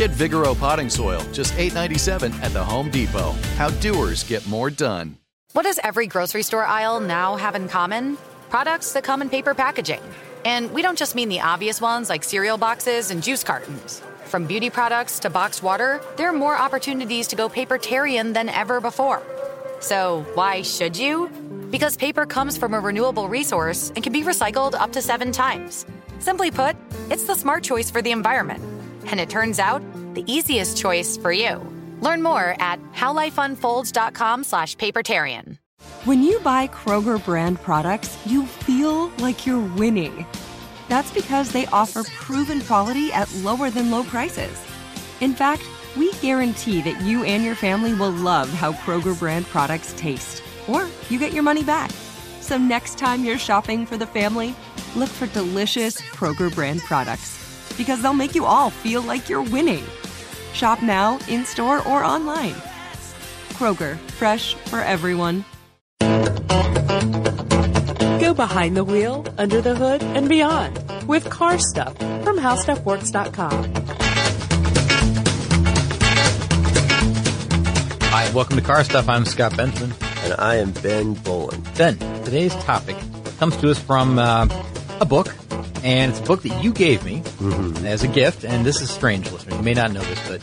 Get Vigoro potting soil, just $8.97 at the Home Depot. How doers get more done. What does every grocery store aisle now have in common? Products that come in paper packaging. And we don't just mean the obvious ones like cereal boxes and juice cartons. From beauty products to boxed water, there are more opportunities to go papertarian than ever before. So, why should you? Because paper comes from a renewable resource and can be recycled up to seven times. Simply put, it's the smart choice for the environment. And it turns out, the easiest choice for you. Learn more at howlifeunfolds.com slash papertarian. When you buy Kroger brand products, you feel like you're winning. That's because they offer proven quality at lower than low prices. In fact, we guarantee that you and your family will love how Kroger brand products taste, or you get your money back. So next time you're shopping for the family, look for delicious Kroger brand products because they'll make you all feel like you're winning. Shop now, in store, or online. Kroger, fresh for everyone. Go behind the wheel, under the hood, and beyond with car stuff from howstuffworks.com. Hi, welcome to Car Stuff. I'm Scott Benson. And I am Ben Bowlin. Ben, today's topic comes to us from uh, a book, and it's a book that you gave me Mm-hmm. as a gift. And this is strange, listeners. You may not know this, but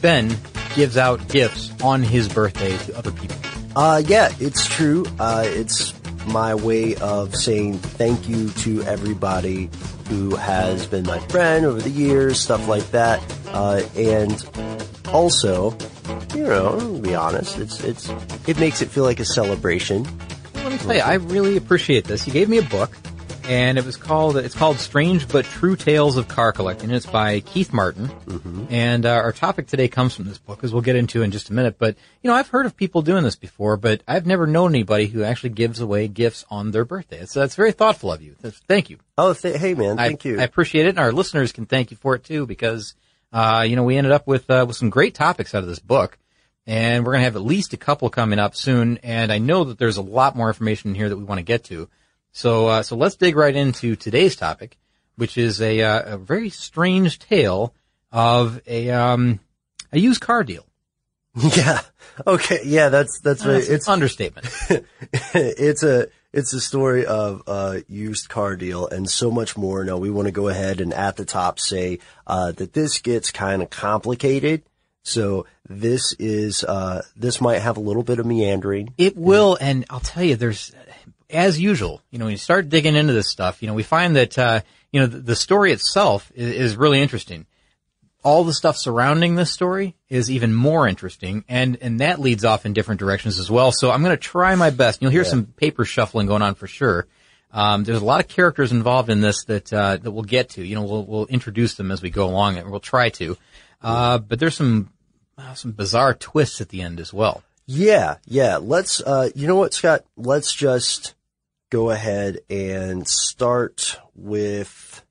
Ben gives out gifts on his birthday to other people. Uh, yeah, it's true. Uh, it's my way of saying thank you to everybody who has been my friend over the years, stuff like that. Uh, and also, you know, to be honest, it's, it's, it makes it feel like a celebration. Let me tell you, I really appreciate this. You gave me a book, and it was called it's called Strange but True Tales of Car Collecting. It's by Keith Martin, and uh, our topic today comes from this book, as we'll get into in just a minute. But you know, I've heard of people doing this before, but I've never known anybody who actually gives away gifts on their birthday. So that's very thoughtful of you. That's, thank you. Oh, th- hey man, thank I, you. I appreciate it, and our listeners can thank you for it too, because uh, you know we ended up with uh, with some great topics out of this book, and we're gonna have at least a couple coming up soon. And I know that there's a lot more information in here that we want to get to. So uh, so let's dig right into today's topic, which is a uh, a very strange tale of a um a used car deal. yeah. Okay. Yeah, that's, that's very, That's it's, understatement. it's a it's a story of a used car deal and so much more. Now we want to go ahead and at the top say uh, that this gets kind of complicated. So this is uh, this might have a little bit of meandering. It will, and I'll tell you, there's, as usual, you know, when you start digging into this stuff, you know, we find that, uh, you know, the, the story itself is, is really interesting. All the stuff surrounding this story is even more interesting, and, and that leads off in different directions as well. So I'm going to try my best. You'll hear some paper shuffling going on for sure. Um, there's a lot of characters involved in this that, uh, that we'll get to. You know, we'll, we'll introduce them as we go along, and we'll try to. Uh, but there's some, uh, some bizarre twists at the end as well. Yeah, yeah. Let's. Uh, you know what, Scott? Let's just go ahead and start with.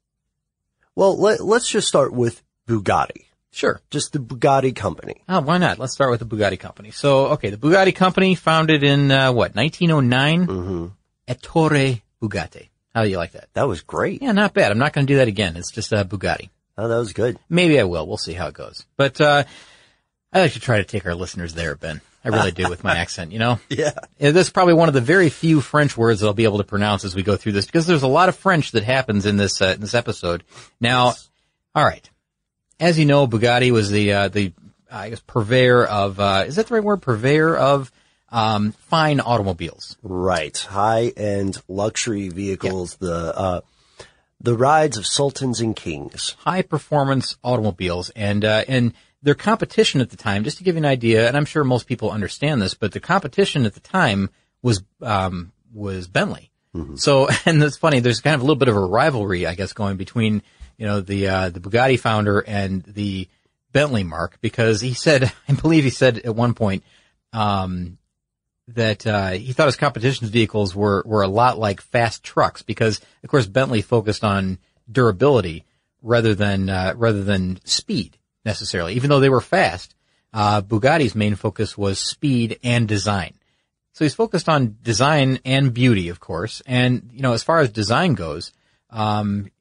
Well, let, let's just start with Bugatti. Sure. Just the Bugatti company. Oh, why not? Let's start with the Bugatti company. So, okay, the Bugatti company founded in uh, what 1909. Mm-hmm. Ettore Bugatti. How do you like that? That was great. Yeah, not bad. I'm not going to do that again. It's just uh, Bugatti. Oh, that was good. Maybe I will. We'll see how it goes. But uh, I like to try to take our listeners there, Ben. I really do with my accent. You know. Yeah. Yeah, This is probably one of the very few French words that I'll be able to pronounce as we go through this because there's a lot of French that happens in this uh, in this episode. Now, all right, as you know, Bugatti was the uh, the I guess purveyor of uh, is that the right word? Purveyor of um, fine automobiles. Right. High end luxury vehicles, the uh the rides of sultans and kings. high performance automobiles and uh, and their competition at the time just to give you an idea and I'm sure most people understand this but the competition at the time was um, was Bentley. So and it's funny there's kind of a little bit of a rivalry I guess going between you know the uh, the Bugatti founder and the Bentley marque because he said I believe he said at one point um, that uh, he thought his competition's vehicles were were a lot like fast trucks because, of course, Bentley focused on durability rather than uh, rather than speed necessarily. Even though they were fast, uh, Bugatti's main focus was speed and design. So he's focused on design and beauty, of course. And you know, as far as design goes, um,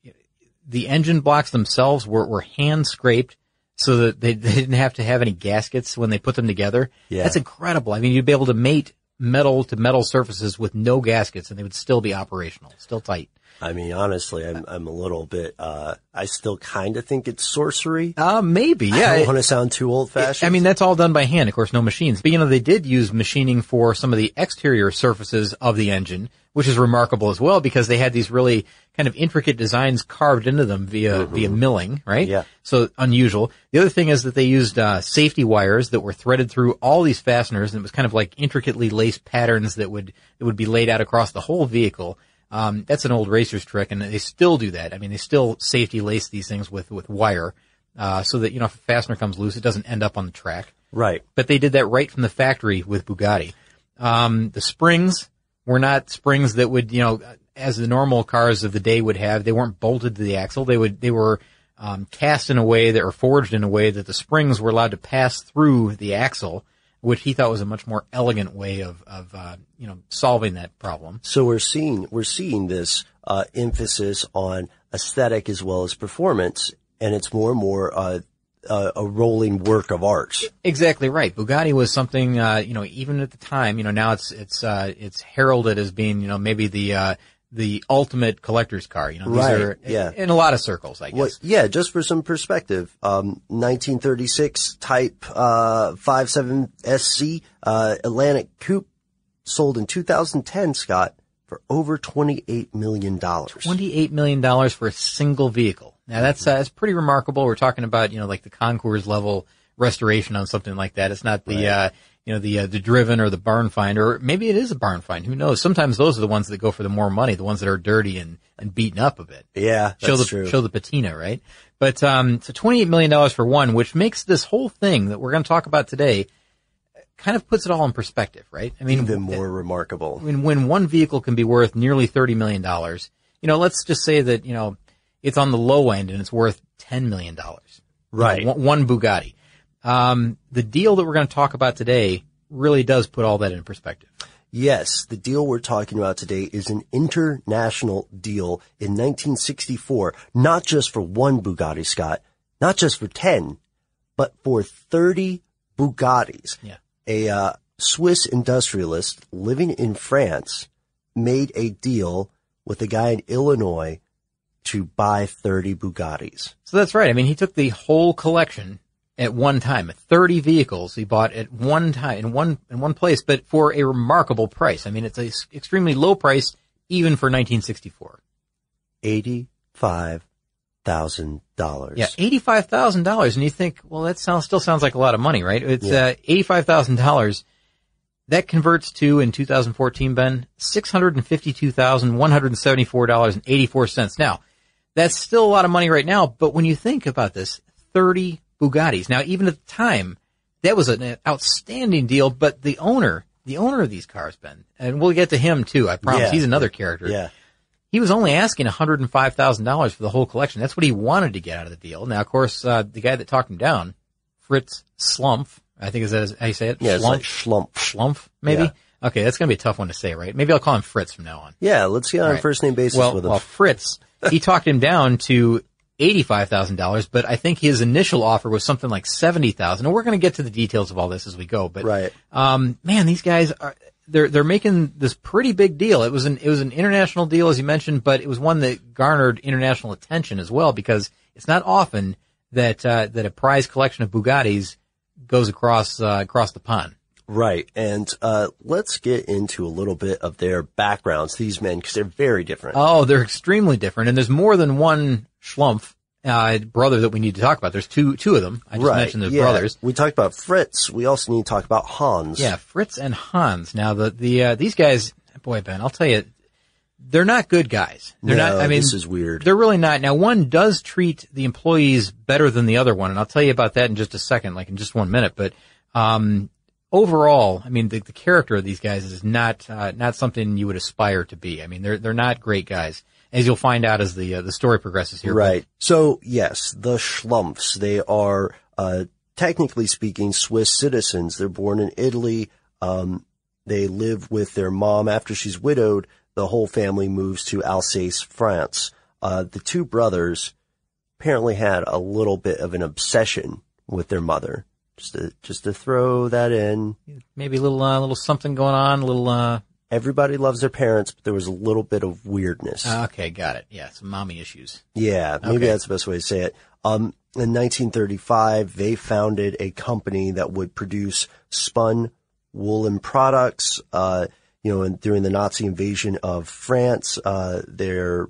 the engine blocks themselves were, were hand scraped so that they, they didn't have to have any gaskets when they put them together. Yeah. That's incredible. I mean, you'd be able to mate metal to metal surfaces with no gaskets and they would still be operational, still tight. I mean, honestly, I'm, I'm a little bit, uh, I still kind of think it's sorcery. Uh, maybe, I don't want to sound too old fashioned. I mean, that's all done by hand, of course, no machines. But you know, they did use machining for some of the exterior surfaces of the engine, which is remarkable as well because they had these really kind of intricate designs carved into them via via milling, right? Yeah. So unusual. The other thing is that they used uh, safety wires that were threaded through all these fasteners, and it was kind of like intricately laced patterns that would that would be laid out across the whole vehicle. Um, that's an old racer's trick, and they still do that. I mean, they still safety lace these things with with wire, uh, so that you know if a fastener comes loose, it doesn't end up on the track. right. But they did that right from the factory with Bugatti. Um, the springs were not springs that would, you know, as the normal cars of the day would have. They weren't bolted to the axle. They would, they were um, cast in a way that, or forged in a way that the springs were allowed to pass through the axle, which he thought was a much more elegant way of, of uh, you know, solving that problem. So we're seeing, we're seeing this, uh, emphasis on aesthetic as well as performance, and it's more and more, uh, uh, a rolling work of art. Exactly right. Bugatti was something, uh, you know, even at the time, you know, now it's, it's, uh, it's heralded as being, you know, maybe the, uh, the ultimate collector's car, you know, these Right, are, yeah. in a lot of circles, I guess. Well, yeah, just for some perspective, um, 1936 Type uh, 57 SC uh, Atlantic Coupe sold in 2010, Scott, for over 28 million dollars. $28 million for a single vehicle. Now that's, uh, that's pretty remarkable. We're talking about, you know, like the concours level restoration on something like that. It's not the, uh, you know, the, uh, the driven or the barn find, or maybe it is a barn find. Who knows? Sometimes those are the ones that go for the more money, the ones that are dirty and, and beaten up a bit. Yeah, show the true. show the patina, right? But um, so twenty eight million dollars for one, which makes this whole thing that we're going to talk about today kind of puts it all in perspective, right? I mean, Even more remarkable. I mean, when one vehicle can be worth nearly thirty million dollars, you know, let's just say that you know it's on the low end and it's worth ten million dollars. Right. One, one Bugatti. Um, the deal that we're going to talk about today really does put all that in perspective. Yes, the deal we're talking about today is an international deal in 1964, not just for one Bugatti, Scott, not just for 10, but for 30 Bugattis. Yeah. A uh, Swiss industrialist living in France made a deal with a guy in Illinois to buy 30 Bugattis. So that's right. I mean, he took the whole collection at one time, 30 vehicles he bought at one time in one in one place, but for a remarkable price. I mean, it's a s- extremely low price even for 1964. $85,000. Yeah, eighty-five thousand dollars, and you think, well, that sounds still sounds like a lot of money, right? It's uh, eighty-five thousand dollars. That converts to in 2014, Ben, six hundred and fifty-two thousand one hundred and seventy-four dollars and eighty-four cents. Now, that's still a lot of money right now, but when you think about this, thirty Bugattis. Now, even at the time, that was an outstanding deal. But the owner, the owner of these cars, Ben, and we'll get to him too. I promise. Yeah. He's another character. Yeah. He was only asking $105,000 for the whole collection. That's what he wanted to get out of the deal. Now, of course, uh, the guy that talked him down, Fritz Schlumpf, I think is that how you say it? Yeah, Schlumpf? like schlump. Schlumpf, maybe? Yeah. Okay, that's gonna be a tough one to say, right? Maybe I'll call him Fritz from now on. Yeah, let's get on Right. first name basis Well, with him. well, Fritz, he talked him down to $85,000, but I think his initial offer was something like 70,000. And we're going to get to the details of all this as we go, but Right. um, man, these guys are they're they're making this pretty big deal. It was an it was an international deal as you mentioned, but it was one that garnered international attention as well because it's not often that uh, that a prize collection of Bugattis goes across uh, across the pond. Right. And uh, let's get into a little bit of their backgrounds, these men, because they're very different. Oh, they're extremely different, and there's more than one Schlumpf uh, brother that we need to talk about. There's two two of them. I just right. mentioned the yeah. brothers. We talked about Fritz. We also need to talk about Hans. Yeah, Fritz and Hans. Now the the uh, these guys, boy Ben, I'll tell you, they're not good guys. They're No, not. I mean, this is weird. They're really not. Now one does treat the employees better than the other one, and I'll tell you about that in just a second, like in just one minute. But um, overall, I mean, the, the character of these guys is not uh, not something you would aspire to be. I mean, they're they're not great guys, as you'll find out as the uh, the story progresses here. Right. So yes, the Schlumpfs, they are, uh, technically speaking, Swiss citizens. They're born in Italy. Um, they live with their mom after she's widowed. The whole family moves to Alsace, France. Uh, the two brothers apparently had a little bit of an obsession with their mother. Just to, just to throw that in. Maybe a little uh, little something going on, a little. Uh, Everybody loves their parents, but there was a little bit of weirdness. okay, got it. Yeah, some mommy issues. Yeah, maybe Okay. that's the best way to say it. Um, in 1935, they founded a company that would produce spun woolen products. Uh, you know, and during the Nazi invasion of France, uh, they're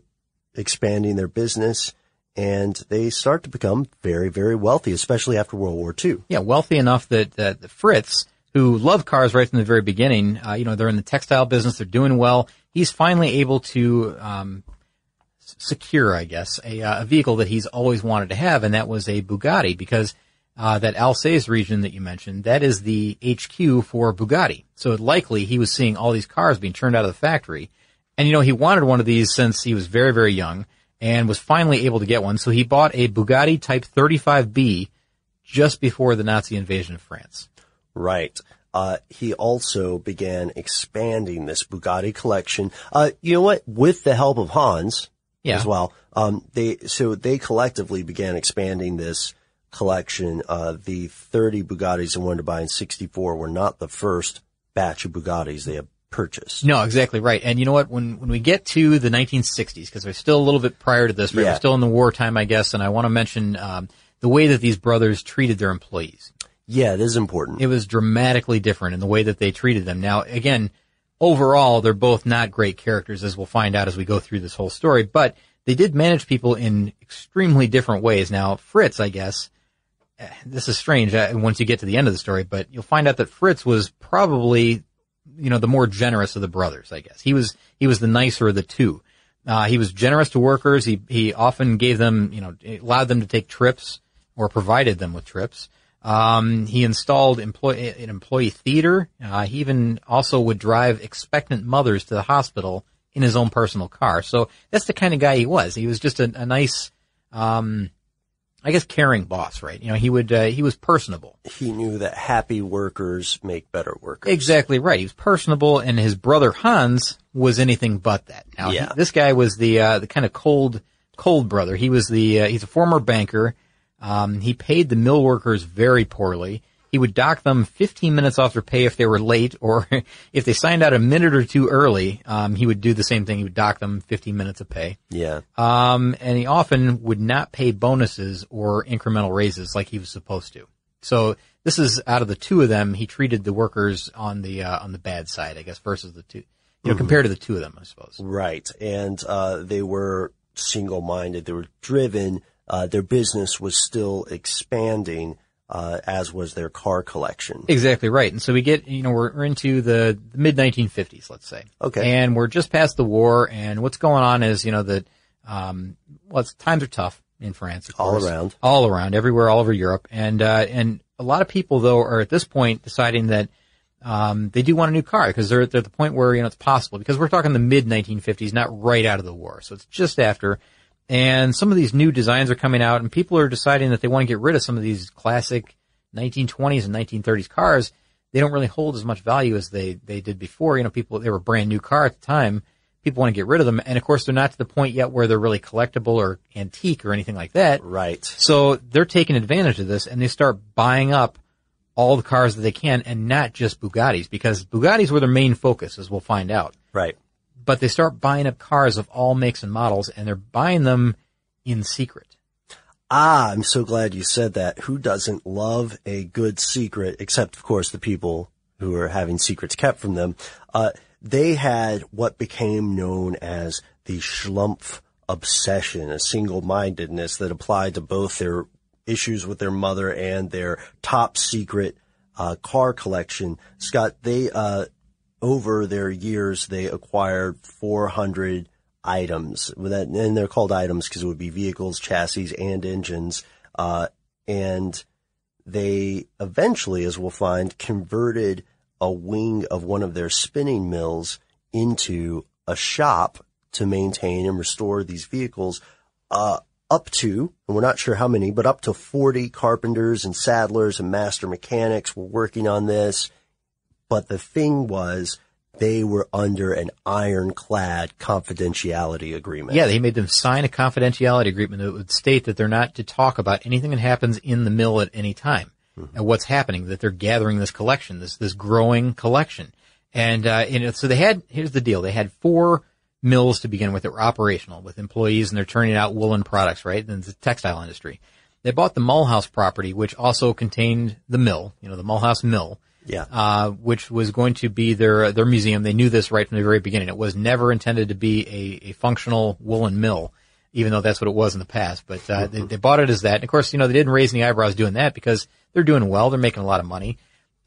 expanding their business and they start to become very, very wealthy, especially after World War II. Yeah, wealthy enough that that the Fritz, who loved cars right from the very beginning, uh, you know, they're in the textile business, they're doing well. He's finally able to um, secure, I guess, a, uh, a vehicle that he's always wanted to have, and that was a Bugatti, because uh, that Alsace region that you mentioned, that is the HQ for Bugatti. So likely he was seeing all these cars being turned out of the factory, and you know, he wanted one of these since he was very, very young, and was finally able to get one. So he bought a Bugatti Type 35B just before the Nazi invasion of France. Right. Uh, he also began expanding this Bugatti collection. Uh, you know what? With the help of Hans Yeah. as well. Um, they, so they collectively began expanding this collection. Uh, the 30 Bugattis wanted to buy in 64 were not the first batch of Bugattis they had purchased. No, exactly right. And you know what? When when we get to the 1960s, because we're still a little bit prior to this, right? Yeah. We're still in the wartime, I guess. And I want to mention um, the way that these brothers treated their employees. Yeah, it is important. It was dramatically different in the way that they treated them. Now, again, overall, they're both not great characters, as we'll find out as we go through this whole story. But they did manage people in extremely different ways. Now, Fritz, I guess, eh, this is strange uh, once you get to the end of the story, but you'll find out that Fritz was probably, you know, the more generous of the brothers. I guess he was he was the nicer of the two. Uh, he was generous to workers. He he often gave them, you know, allowed them to take trips or provided them with trips. Um, he installed employee, an employee theater. Uh, he even also would drive expectant mothers to the hospital in his own personal car. So that's the kind of guy he was. He was just a, a nice, um, I guess caring boss, right? You know, he would, uh, he was personable. He knew that happy workers make better workers. Exactly right. He was personable, and his brother Hans was anything but that. Now, he- Yeah. this guy was the uh, the kind of cold, cold brother. He was the uh, he's a former banker. Um, he paid the mill workers very poorly. He would dock them 15 minutes off their pay if they were late, or if they signed out a minute or two early. Um, he would do the same thing. He would dock them 15 minutes of pay. Yeah. Um, and he often would not pay bonuses or incremental raises like he was supposed to. So this is out of the two of them, he treated the workers on the uh, on the bad side, I guess, versus the two. You Mm-hmm. know, compared to the two of them, I suppose. Right. And, uh, they were single-minded. They were driven. Uh, their business was still expanding, uh, as was their car collection. Exactly right. And so we get, you know, we're, we're into the, mid 1950s, let's say. Okay. And we're just past the war, and what's going on is, you know, that, um, well, it's, times are tough in France, of All course. around. all around, everywhere, all over Europe, and uh, and a lot of people though are at this point deciding that um, they do want a new car because they're, they're at the point where you know it's possible because we're talking the mid 1950s, not right out of the war, so it's just after. And some of these new designs are coming out, and people are deciding that they want to get rid of some of these classic 1920s and 1930s cars. They don't really hold as much value as they they did before. You know, people they were a brand new car at the time. People want to get rid of them, and of course, they're not to the point yet where they're really collectible or antique or anything like that. Right. So they're taking advantage of this and they start buying up all the cars that they can and not just Bugattis because Bugattis were their main focus as we'll find out. Right. But they start buying up cars of all makes and models and they're buying them in secret. Ah, I'm so glad you said that. Who doesn't love a good secret, except of course the people who are having secrets kept from them? Uh, they had what became known as the Schlumpf obsession, a single-mindedness that applied to both their issues with their mother and their top secret, uh, car collection. Scott, they, uh, over their years, they acquired 400 items. And they're called items because it would be vehicles, chassis, and engines. Uh, and they eventually, as we'll find, converted a wing of one of their spinning mills into a shop to maintain and restore these vehicles, uh, up to, and we're not sure how many, but up to 40 carpenters and saddlers and master mechanics were working on this. But the thing was, they were under an ironclad confidentiality agreement. Yeah, they made them sign a confidentiality agreement that would state that they're not to talk about anything that happens in the mill at any time mm-hmm. and what's happening, that they're gathering this collection, this, this growing collection. And, uh, and so they had, here's the deal. They had four mills to begin with that were operational with employees and they're turning out woolen products, right? And the textile industry. They bought the Mulhouse property, which also contained the mill, you know, the Mulhouse mill. Yeah. Uh, which was going to be their, their museum. They knew this right from the very beginning. It was never intended to be a, a functional woolen mill, even though that's what it was in the past. But, uh, mm-hmm. they, they bought it as that. And of course, you know, they didn't raise any eyebrows doing that because they're doing well. They're making a lot of money.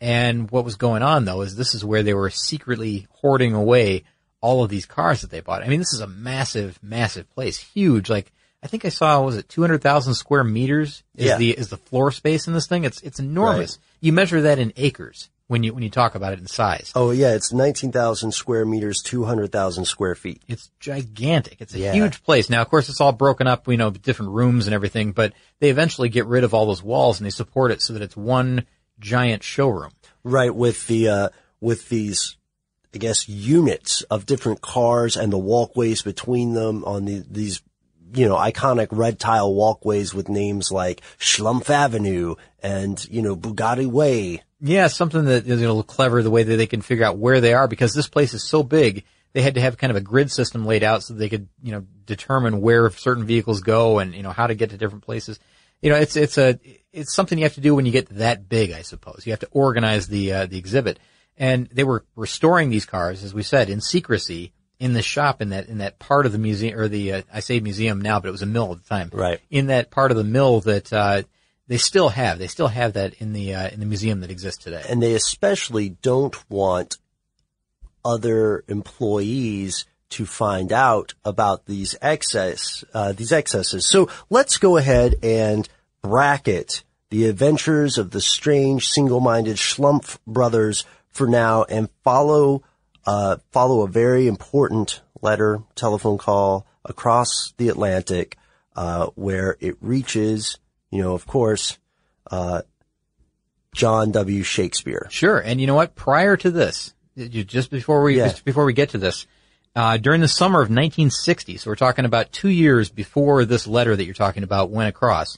And what was going on though is this is where they were secretly hoarding away all of these cars that they bought. I mean, this is a massive, massive place, huge. Like I think I saw was it two hundred thousand square meters is yeah. the is the floor space in this thing. It's it's enormous. Right. You measure that in acres when you when you talk about it in size. Oh yeah, it's nineteen thousand square meters, two hundred thousand square feet. It's gigantic. It's a yeah. huge place. Now, of course, it's all broken up. You know, different rooms and everything. But they eventually get rid of all those walls and they support it so that it's one giant showroom. Right with the uh, with these I guess, units of different cars and the walkways between them on the, these, you know, iconic red tile walkways with names like Schlumpf Avenue and, you know, Bugatti Way. Yeah, something that is a little clever the way that they can figure out where they are because this place is so big. They had to have kind of a grid system laid out so they could, you know, determine where certain vehicles go and, you know, how to get to different places. You know, it's, it's a, it's something you have to do when you get that big, I suppose. You have to organize the, uh, the exhibit. And they were restoring these cars, as we said, in secrecy in the shop in that in that part of the museum or the uh, I say museum now, but it was a mill at the time. Right. In that part of the mill that uh, they still have, they still have that in the uh, in the museum that exists today. And they especially don't want other employees to find out about these excess uh, these excesses. So let's go ahead and bracket the adventures of the strange single-minded Schlumpf brothers for now and follow uh, follow a very important letter, telephone call across the Atlantic, uh, where it reaches, you know, of course, uh, John W. Shakespeare. Sure, and you know what? Prior to this, just before we yeah. just before we get to this, uh, during the summer of 1960, so we're talking about two years before this letter that you're talking about went across.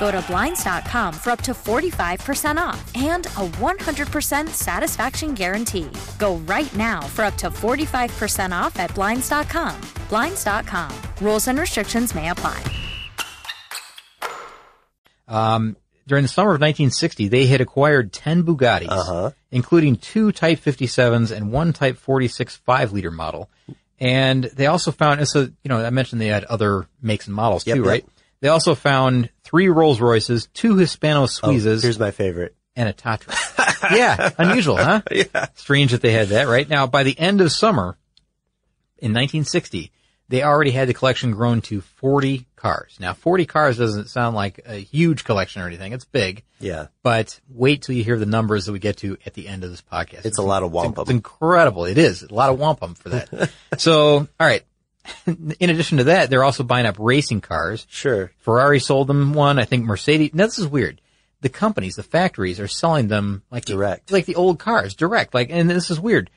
Go to Blinds.com for up to 45% off and a 100% satisfaction guarantee. Go right now for up to 45% off at Blinds.com. Blinds.com. Rules and restrictions may apply. Um, during the summer of 1960, they had acquired 10 Bugattis, Uh-huh. including two Type 57s and one Type 46 5 liter model. And they also found, so, you know, I mentioned they had other makes and models Yep, too, yep. right? They also found three Rolls Royces, two Hispano Oh, Suizes, here's my favorite. and a Tatra. yeah, unusual, huh? Yeah. Strange that they had that, right? Now, by the end of summer in 1960, they already had the collection grown to 40 cars. Now, 40 cars doesn't sound like a huge collection or anything. It's big, Yeah. but wait till you hear the numbers that we get to at the end of this podcast. It's a lot of It's- wampum. It's incredible. It is. A lot of wampum for that. so, all right. In addition to that, they're also buying up racing cars. Sure. Ferrari sold them one. I think Mercedes. Now this is weird. The companies, the factories, are selling them like Direct. like the old cars, direct. Like, and this is weird.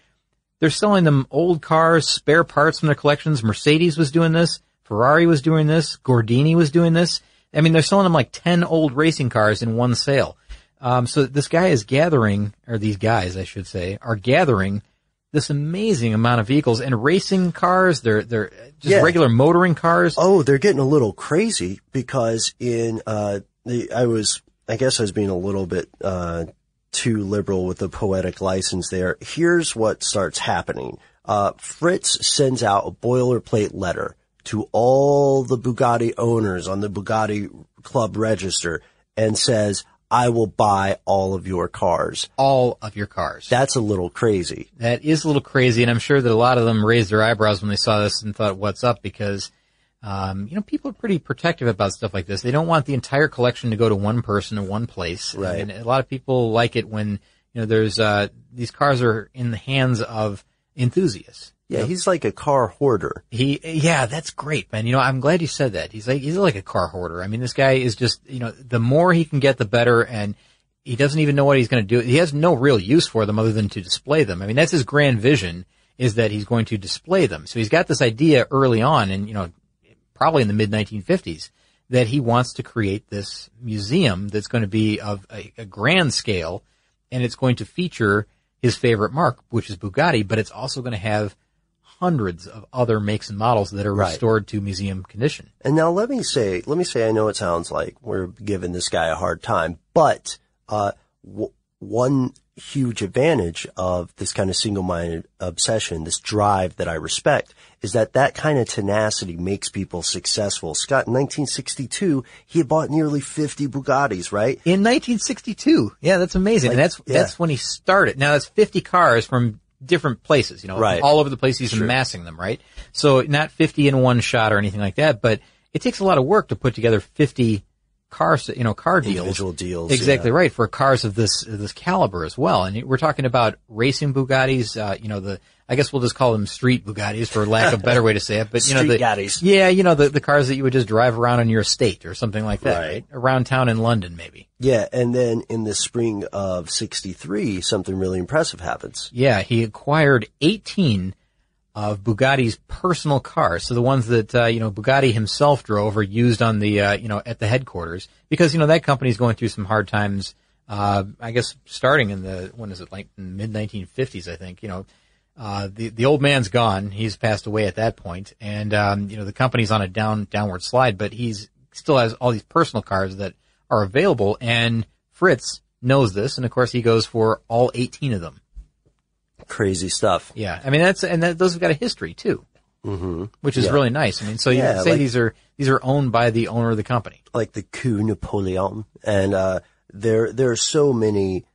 They're selling them old cars, spare parts from their collections. Mercedes was doing this. Ferrari was doing this. Gordini was doing this. I mean, they're selling them like ten old racing cars in one sale. Um, so this guy is gathering, or these guys, I should say, are gathering this amazing amount of vehicles and racing cars. They're they're just Yeah. regular motoring cars. Oh, they're getting a little crazy because in uh the I was I guess I was being a little bit uh too liberal with the poetic license there. Here's what starts happening. Uh Fritz sends out a boilerplate letter to all the Bugatti owners on the Bugatti club register and says, I will buy all of your cars. All of your cars. That's a little crazy. That is a little crazy, and I'm sure that a lot of them raised their eyebrows when they saw this and thought, "What's up?" Because um, you know people are pretty protective about stuff like this. They don't want the entire collection to go to one person in one place. Right. And a lot of people like it when you know there's uh, these cars are in the hands of enthusiasts. Yeah, he's like a car hoarder. He, yeah, that's great, man. You know, I'm glad you said that. He's like, he's like a car hoarder. I mean, this guy is just, you know, the more he can get, the better. And he doesn't even know what he's going to do. He has no real use for them other than to display them. I mean, that's his grand vision is that he's going to display them. So he's got this idea early on and, you know, probably in the mid 1950s that he wants to create this museum that's going to be of a, a grand scale and it's going to feature his favorite marque, which is Bugatti, but it's also going to have hundreds of other makes and models that are Right. restored to museum condition. And now let me say, let me say, I know it sounds like we're giving this guy a hard time, but uh, w- one huge advantage of this kind of single-minded obsession, this drive that I respect, is that that kind of tenacity makes people successful. Scott, in 1962, he had bought nearly 50 Bugattis, right? In 1962. Yeah, that's amazing. Like, and that's, yeah. that's when he started. Now that's 50 cars from different places, you know, Right. all over the place. He's Sure. amassing them, right? So not 50 in one shot or anything like that, but it takes a lot of work to put together 50 car, s- you know, car deals. Individual deals, Exactly yeah. right. For cars of this, this caliber as well. And we're talking about racing Bugattis, uh, you know, the, I guess we'll just call them street Bugattis for lack of a better way to say it, but you know, the, Gattis. yeah, you know, the, the cars that you would just drive around on your estate or something like that, Right. right? Around town in London, maybe. Yeah, and then in the spring of 63, something really impressive happens. Yeah, he acquired 18 of Bugatti's personal cars. So the ones that, uh, you know, Bugatti himself drove or used on the, uh, you know, at the headquarters. Because, you know, that company's going through some hard times, uh, I guess starting in the, when is it, like mid 1950s, I think, you know, uh, the, the old man's gone. He's passed away at that point, And, um, you know, the company's on a down, downward slide, but he's still has all these personal cars that are available. And Fritz knows this. And of course he goes for all 18 of them. Crazy stuff. Yeah, I mean that's and that, those have got a history too, Mm-hmm. which is Yeah. really nice. I mean, so you Yeah, say like- these are these are owned by the owner of the company. like the Coupe Napoleon. And, uh, there there are so many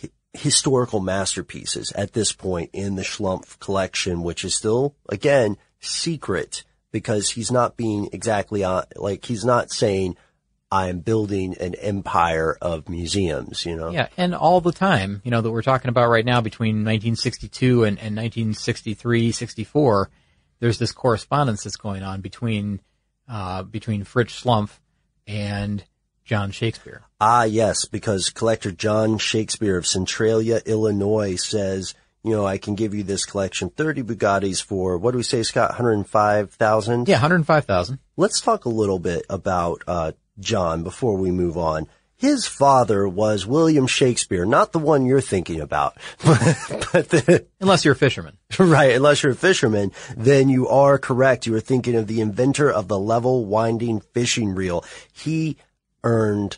hi- historical masterpieces at this point in the Schlumpf collection, which is still again secret because he's not being exactly on like he's not saying I am building an empire of museums. You know, Yeah, and all the time, you know, that we're talking about right now between 1962 and, and 1963, 64, there's this correspondence that's going on between, uh, between Fritz Schlumpf and John Shakespeare. Ah, yes, because collector John Shakespeare of Centralia, Illinois says, you know, I can give you this collection, 30 Bugattis for, what do we say, Scott, 105,000? Yeah, 105,000. Let's talk a little bit about, uh, John before we move on. His father was William Shakespeare, not the one you're thinking about, but the, Unless you're a fisherman. right, unless you're a fisherman, then you are correct. You are thinking of the inventor of the level winding fishing reel. He earned,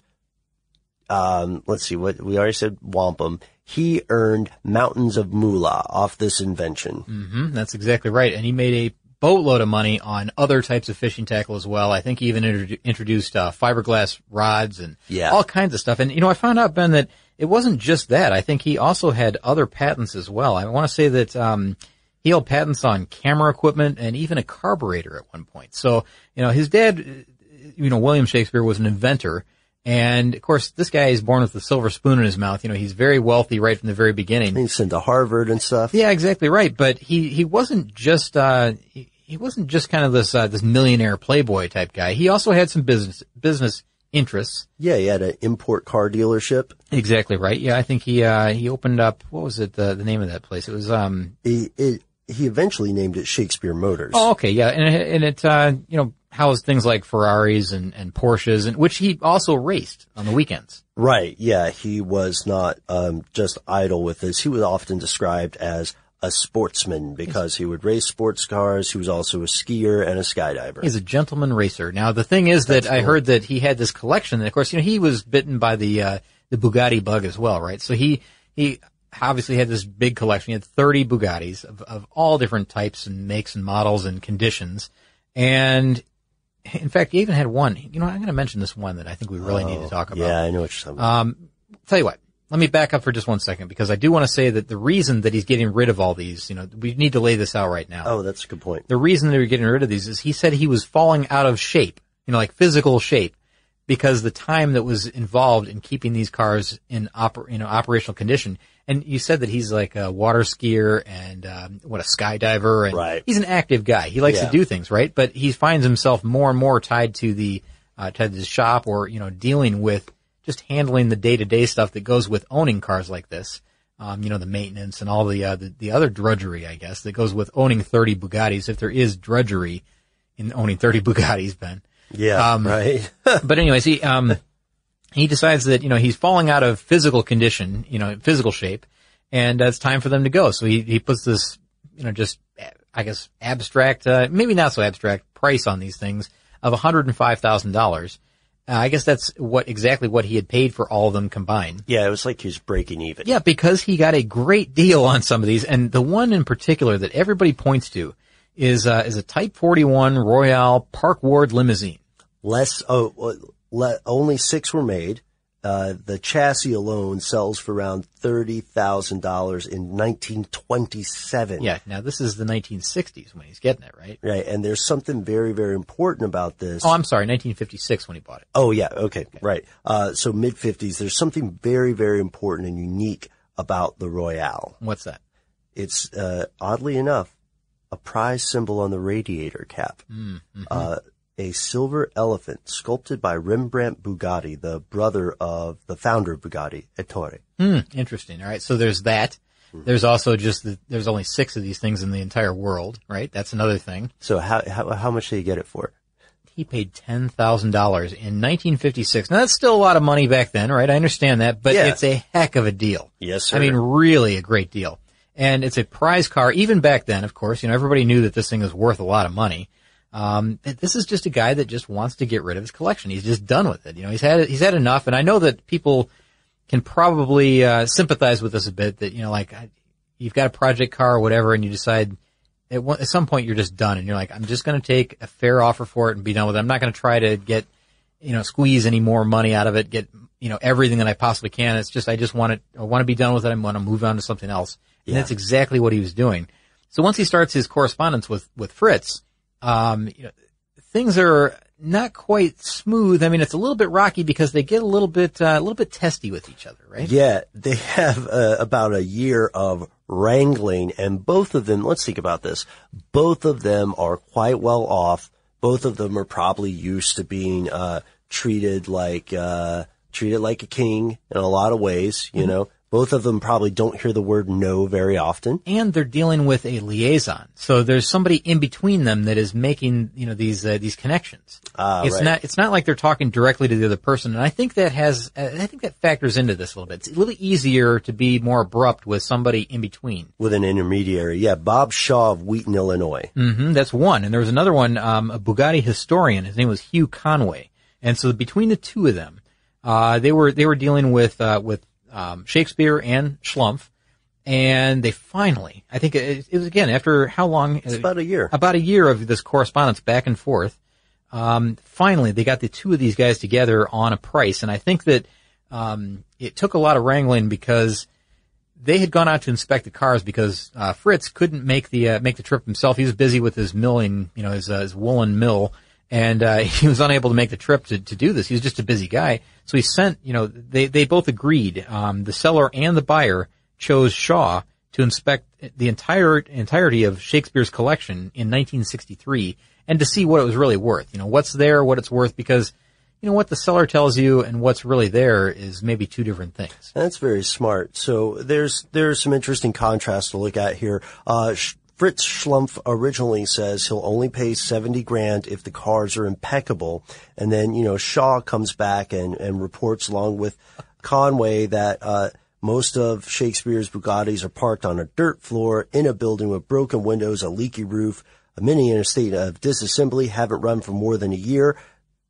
um, let's see what we already said wampum. He earned mountains of moolah off this invention. hmm that's exactly right. And he made a boatload of money on other types of fishing tackle as well. I think he even introdu- introduced uh, fiberglass rods and Yeah. all kinds of stuff. And you know, I found out Ben that it wasn't just that. I think he also had other patents as well. I want to say that um, he held patents on camera equipment and even a carburetor at one point. So you know, his dad, uh, you know, William Shakespeare was an inventor. And of course, this guy is born with a silver spoon in his mouth. You know, he's very wealthy right from the very beginning. He's sent to Harvard and stuff. Yeah, exactly right. But he, he wasn't just, uh, he, he wasn't just kind of this, uh, this millionaire playboy type guy. He also had some business, business interests. Yeah, he had an import car dealership. Exactly right. Yeah, I think he, uh, he opened up, what was it, the, the name of that place? It was, um, He, it, he eventually named it Shakespeare Motors. oh, okay. Yeah. And it, and it, uh, you know, housed things like Ferraris and, and Porsches and which he also raced on the weekends. Right. Yeah. He was not um, just idle with this. He was often described as a sportsman because he would race sports cars. He was also a skier and a skydiver. He's a gentleman racer. Now the thing is that I heard that he had this collection. And of course, you know, he was bitten by the uh, the Bugatti bug as well, right? So he he obviously had this big collection. He had 30 Bugattis of, of all different types and makes and models and conditions. And in fact, he even had one. You know, I'm going to mention this one that I think we really need to talk about. Oh, yeah, I know what you're talking about. Um, tell you what, let me back up for just one second because I do want to say that the reason that he's getting rid of all these, you know, we need to lay this out right now. oh, that's a good point. The reason they were getting rid of these is he said he was falling out of shape, you know, like physical shape, because the time that was involved in keeping these cars in oper- you know, operational condition. And you said that he's like a water skier and um, what a skydiver, and Right. he's an active guy. He likes Yeah. to do things, right? But he finds himself more and more tied to the uh, tied to the shop, or you know, dealing with just handling the day to day stuff that goes with owning cars like this. Um, you know, the maintenance and all the, uh, the, the other drudgery, I guess, that goes with owning 30 Bugattis. If there is drudgery in owning 30 Bugattis, Ben. Yeah. Um, right. but anyways, he, um, he decides that, you know, he's falling out of physical condition, you know, physical shape and it's time for them to go. So he, he puts this, you know, just, I guess, abstract, uh, maybe not so abstract price on these things of $105,000. Uh, I guess that's what exactly what he had paid for all of them combined. yeah, it was like he was breaking even. Yeah, because he got a great deal on some of these, and the one in particular that everybody points to is uh, is a Type 41 Royale Park Ward limousine. Less, oh, le, only six were made. Uh, the chassis alone sells for around thirty thousand dollars in 1927. Yeah, now this is the 1960s when he's getting it, right? right. And there's something very, very important about this. Oh, I'm sorry, 1956 when he bought it. Oh yeah, okay, right. Uh, so mid fifties. There's something very, very important and unique about the Royale. What's that? It's uh, oddly enough a prize symbol on the radiator cap. Uh, a silver elephant sculpted by Rembrandt Bugatti, the brother of the founder of Bugatti, Ettore. Hmm, interesting. All right, so there's that. There's also just the, there's only six of these things in the entire world, right? That's another thing. So how how how much did he get it for? He paid ten thousand dollars in 1956. Now that's still a lot of money back then, right? I understand that, but Yeah. it's a heck of a deal. Yes, sir. I mean, really a great deal. And it's a prize car. Even back then, of course, you know, everybody knew that this thing was worth a lot of money. Um, this is just a guy that just wants to get rid of his collection. He's just done with it. You know, he's had, he's had enough. And I know that people can probably, uh, sympathize with this a bit that, you know, like, you've got a project car or whatever and you decide at, one, at some point you're just done and you're like, I'm just going to take a fair offer for it and be done with it. I'm not going to try to get, you know, squeeze any more money out of it, get, you know, everything that I possibly can. It's just, I just want it, I want to be done with it. I want to move on to something else. And Yeah. that's exactly what he was doing. So once he starts his correspondence with, with Fritz, um, you know, things are not quite smooth. I mean, it's a little bit rocky because they get a little bit, uh, a little bit testy with each other, right? Yeah, they have uh, about a year of wrangling, and both of them. Let's think about this. Both of them are quite well off. Both of them are probably used to being uh, treated like uh, treated like a king in a lot of ways. You know, both of them probably don't hear the word no very often. and they're dealing with a liaison. So there's somebody in between them that is making, you know, these, uh, these connections. Ah, it's right. not, it's not like they're talking directly to the other person. And I think that has, uh, I think that factors into this a little bit. It's a little easier to be more abrupt with somebody in between. With an intermediary, yeah, Bob Shaw of Wheaton, Illinois. hmm that's one. And there was another one, um, a Bugatti historian. His name was Hugh Conway. And so between the two of them, uh, they were, they were dealing with, uh, with, um, Shakespeare and Schlumpf. And they finally, I think it, it was again after how long? It's about a year. About a year of this correspondence back and forth. Um, finally, they got the two of these guys together on a price, and I think that um, it took a lot of wrangling because they had gone out to inspect the cars because uh, Fritz couldn't make the uh, make the trip himself. He was busy with his milling, you know, his, uh, his woolen mill, and uh, he was unable to make the trip to, to do this. He was just a busy guy, so he sent, you know, they they both agreed. Um, the seller and the buyer chose Shaw to inspect the entire entirety of Shakespeare's collection in 1963 and to see what it was really worth. You know, what's there, what it's worth, because you know what the seller tells you and what's really there is maybe two different things. That's very smart. So there's there's some interesting contrast to look at here. Uh, Fritz Schlumpf originally says he'll only pay seventy grand if the cars are impeccable, and then you know Shaw comes back and and reports along with Conway that. Uh, most of Shakespeare's Bugattis are parked on a dirt floor in a building with broken windows, a leaky roof, a mini interstate of disassembly, haven't run for more than a year.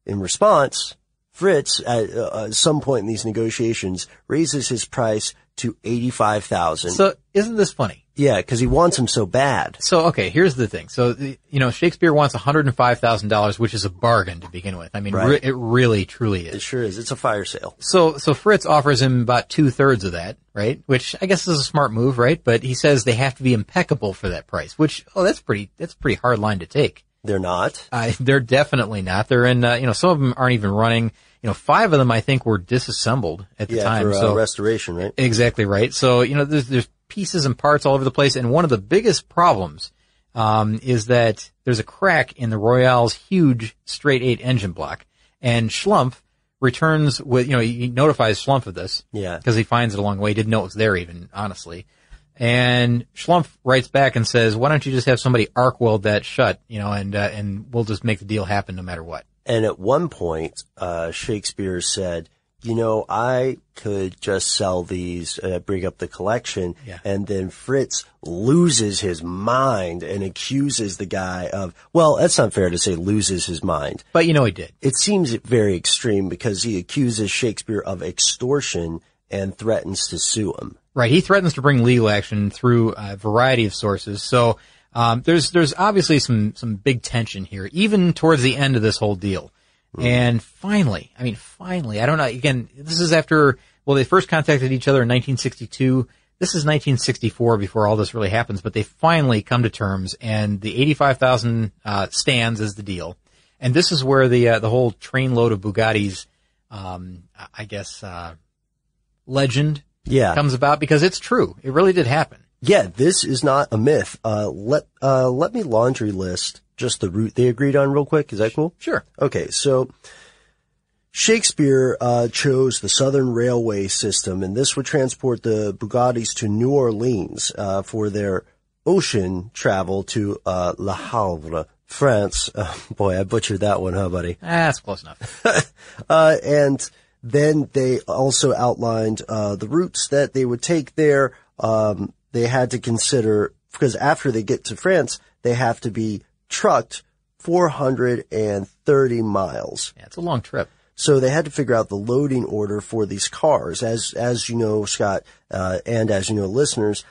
In response, Fritz, at uh, some point in these negotiations, raises his price to eighty-five thousand. So isn't this funny? Yeah, because he wants him so bad. So okay, here's the thing. So the- you know, Shakespeare wants one hundred and five thousand dollars, which is a bargain to begin with. I mean, Right. re- it really, truly is. It sure is. It's a fire sale. So so Fritz offers him about two thirds of that, right? Which I guess is a smart move, right? But he says they have to be impeccable for that price. Which oh, that's pretty that's a pretty hard line to take. They're not. Uh, they're definitely not. They're in, uh, you know, some of them aren't even running. You know, five of them I think were disassembled at the Yeah, time. for uh, so restoration, right? Exactly right. So, you know, there's, there's pieces and parts all over the place. And one of the biggest problems, um, is that there's a crack in the Royale's huge straight eight engine block. And Schlumpf returns with, you know, he notifies Schlumpf of this. Yeah. Because he finds it along the way. He Didn't know it was there even, honestly. And Schlumpf writes back and says, why don't you just have somebody arc weld that shut, you know, and, uh, and we'll just make the deal happen no matter what. And at one point, uh, Shakespeare said, you know, I could just sell these, uh, bring up the collection. Yeah. And then Fritz loses his mind and accuses the guy of, well, that's not fair to say loses his mind. But you know he did. It seems very extreme because he accuses Shakespeare of extortion and threatens to sue him. Right. He threatens to bring legal action through a variety of sources. So um, there's there's obviously some some big tension here, even towards the end of this whole deal. And finally, I mean, finally, I don't know. Again, this is after well, they first contacted each other in 1962. This is 1964 before all this really happens, but they finally come to terms, and the 85,000 uh, stands as the deal. And this is where the uh, the whole trainload of Bugattis, um, I guess, uh, legend Yeah. comes about because it's true. It really did happen. Yeah, this is not a myth. Uh, let, uh, let me laundry list just the route they agreed on real quick. Is that cool? Sure. Okay, so Shakespeare uh, chose the Southern Railway system, and this would transport the Bugattis to New Orleans uh, for their ocean travel to uh, Le Havre, France. Uh, boy, I butchered that one, huh, buddy? Ah, that's close enough. Uh, and then they also outlined uh, the routes that they would take there. Um, they had to consider because after they get to France, they have to be trucked 430 miles. Yeah, it's a long trip. So they had to figure out the loading order for these cars. As as you know, Scott, uh, and as you know, listeners,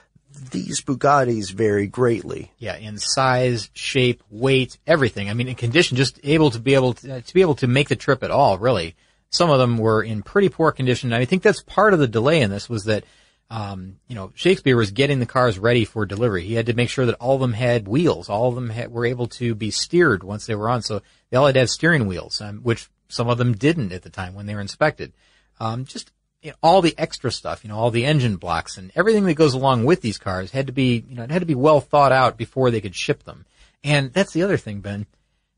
these Bugattis vary greatly. Yeah, in size, shape, weight, everything. I mean, in condition, just able to be able to, uh, to be able to make the trip at all, really. some of them were in pretty poor condition. I think that's part of the delay in this was that, um, you know, Shakespeare was getting the cars ready for delivery. He had to make sure that all of them had wheels. All of them had, were able to be steered once they were on. So they all had to have steering wheels, um, which some of them didn't at the time when they were inspected. Um, just you know, all the extra stuff, you know, all the engine blocks and everything that goes along with these cars had to be, you know, it had to be well thought out before they could ship them. And that's the other thing, Ben,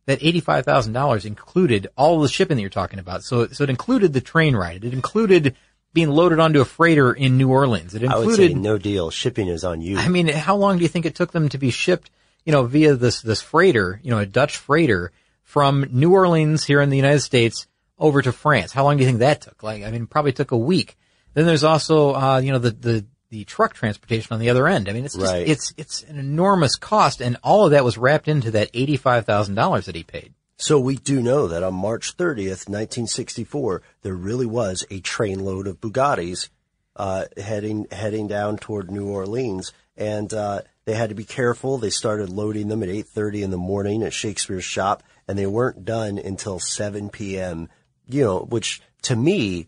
that $85,000 included all the shipping that you're talking about. So, so it included the train ride. It included being loaded onto a freighter in New Orleans. It I would included, say no deal. Shipping is on you. I mean, how long do you think it took them to be shipped, you know, via this, this freighter, you know, a Dutch freighter from New Orleans here in the United States over to France? How long do you think that took? Like, I mean, probably took a week. Then there's also, uh, you know, the, the, the truck transportation on the other end. I mean, it's just, Right. it's, it's an enormous cost and all of that was wrapped into that $85,000 that he paid. So we do know that on March 30th, 1964, there really was a trainload of Bugattis uh, heading heading down toward New Orleans, and uh, they had to be careful. They started loading them at 8:30 in the morning at Shakespeare's shop, and they weren't done until 7 p.m. You know, which to me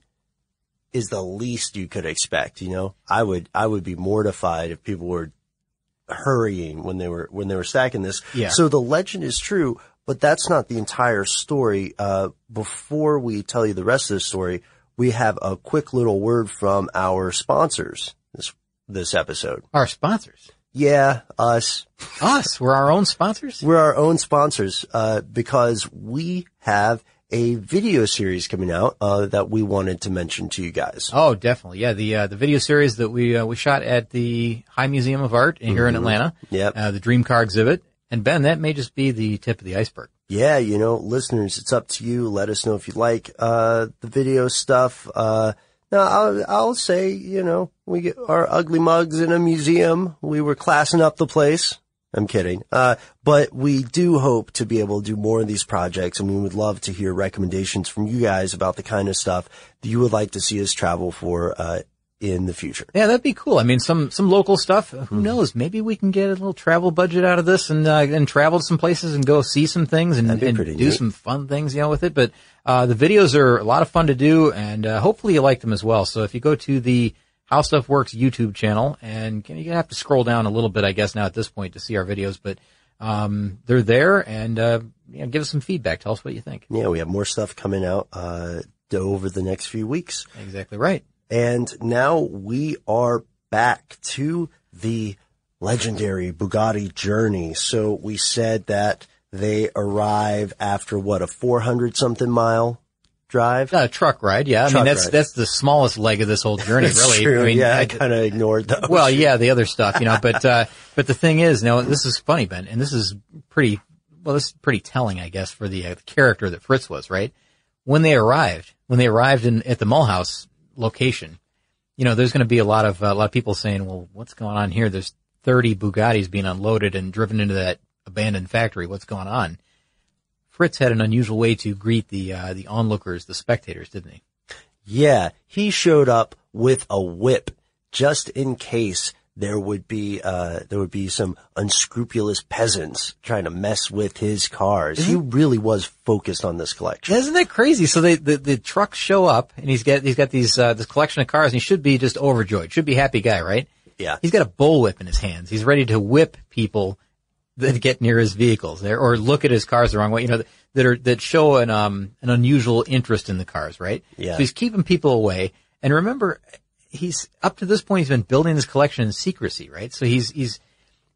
is the least you could expect. You know, I would I would be mortified if people were hurrying when they were when they were stacking this. Yeah. So the legend is true, but that's not the entire story. Uh, before we tell you the rest of the story, we have a quick little word from our sponsors this this episode. Our sponsors. Yeah, us. Us. We're our own sponsors? We're our own sponsors, uh, because we have a video series coming out, uh, that we wanted to mention to you guys. Oh, definitely. Yeah, the uh, the video series that we uh, we shot at the High Museum of Art here in Mhm. Atlanta. Yep. Uh, the Dream Car exhibit. And Ben, that may just be the tip of the iceberg. Yeah, you know, listeners, it's up to you. Let us know if you like, uh, the video stuff. Uh, now I'll, I'll say, you know, we get our ugly mugs in a museum. We were classing up the place. I'm kidding. Uh, but we do hope to be able to do more of these projects and we would love to hear recommendations from you guys about the kind of stuff that you would like to see us travel for, uh, in the future. Yeah, that'd be cool. I mean, some some local stuff. Who Mm-hmm. knows? Maybe we can get a little travel budget out of this and uh, and travel to some places and go see some things and, and do neat. some fun things, you know, with it. But uh, the videos are a lot of fun to do, and uh, hopefully you like them as well. So if you go to the How Stuff Works YouTube channel, and gonna have to scroll down a little bit, I guess, now at this point to see our videos, but um, they're there, and uh, you know, give us some feedback. Tell us what you think. Yeah, we have more stuff coming out, uh, over the next few weeks. Exactly right. And now we are back to the legendary Bugatti journey. So we said that they arrive after what, a 400 something mile drive? Uh, truck ride, yeah. I mean, that's ride. that's the smallest leg of this whole journey, really. true. I mean, yeah, I kind of ignored those. Well, yeah, the other stuff, you know, but, uh, but the thing is, now this is funny, Ben, and this is pretty, well, this is pretty telling, I guess, for the uh, character that Fritz was, right? When they arrived, when they arrived in, at the Mulhouse location, you know, there's going to be a lot of, a lot of people saying, well, what's going on here? There's 30 Bugattis being unloaded and driven into that abandoned factory. What's going on? Fritz had an unusual way to greet the, uh, the onlookers, the spectators, didn't he? Yeah, he showed up with a whip just in case there would be uh there would be some unscrupulous peasants trying to mess with his cars. He really was focused on this collection. Isn't that crazy? So they, the the trucks show up and he's got he's got these uh, this collection of cars and he should be just overjoyed. Should be happy guy, right? Yeah. He's got a bullwhip in his hands. He's ready to whip people that get near his vehicles there or look at his cars the wrong way. You know that are that show an um an unusual interest in the cars, right? Yeah. So he's keeping people away. And remember, he's up to this point he's been building this collection in secrecy, right? So he's he's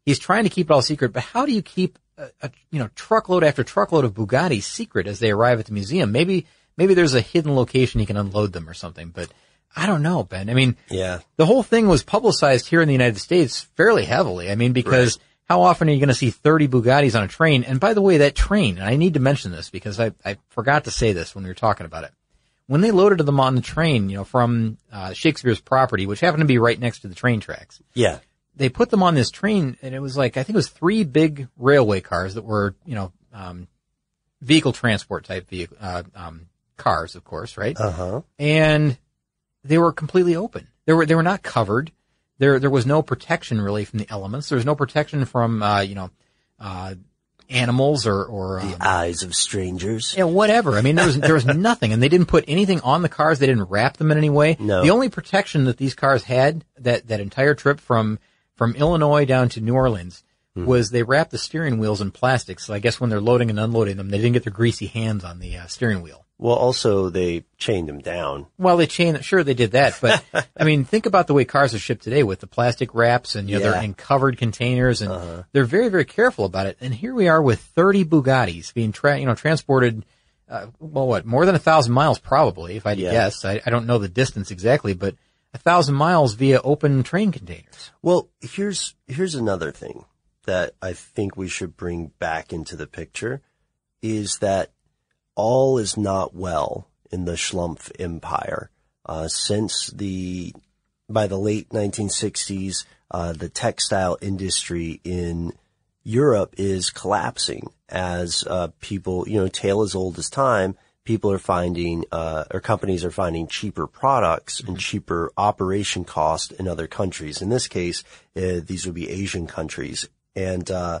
he's trying to keep it all secret. But how do you keep a, a you know truckload after truckload of Bugatti secret as they arrive at the museum? Maybe maybe there's a hidden location he can unload them or something. But I don't know, Ben. I mean, Yeah. the whole thing was publicized here in the United States fairly heavily. I mean, because how often are you going to see 30 Bugattis on a train? And by the way, that train, and I need to mention this because I, I forgot to say this when we were talking about it. When they loaded them on the train, you know, from uh, Shakespeare's property, which happened to be right next to the train tracks, Yeah. they put them on this train and it was like, I think it was three big railway cars that were, you know, um, vehicle transport type vehicle, uh, um, cars, of course, right? Uh-huh. and they were completely open. They were they were not covered. There there was no protection really from the elements. There was no protection from uh, you know uh, animals or, or um, The eyes of strangers. yeah, whatever. I mean, there was there was nothing, and they didn't put anything on the cars. They didn't wrap them in any way. No. The only protection that these cars had that that entire trip from from Illinois down to New Orleans Hmm. was they wrapped the steering wheels in plastic. So I guess when they're loading and unloading them, they didn't get their greasy hands on the uh, steering wheel. Well, also they chained them down. Well, they chain. Sure, they did that, but I mean, think about the way cars are shipped today with the plastic wraps and you know Yeah. they're in covered containers and they're very, very careful about it. And here we are with 30 Bugattis being tra- you know transported. Uh, well, what more than a thousand miles probably, if I Yeah. guess. I, I don't know the distance exactly, but a thousand miles via open train containers. Well, here's here's another thing that I think we should bring back into the picture is that all is not well in the Schlumpf empire. Uh, since the by the late 1960s, uh, the textile industry in Europe is collapsing as uh, people, you know, tale as old as time. People are finding, uh, or companies are finding cheaper products and cheaper operation cost in other countries. In this case, uh, these would be Asian countries. And, uh,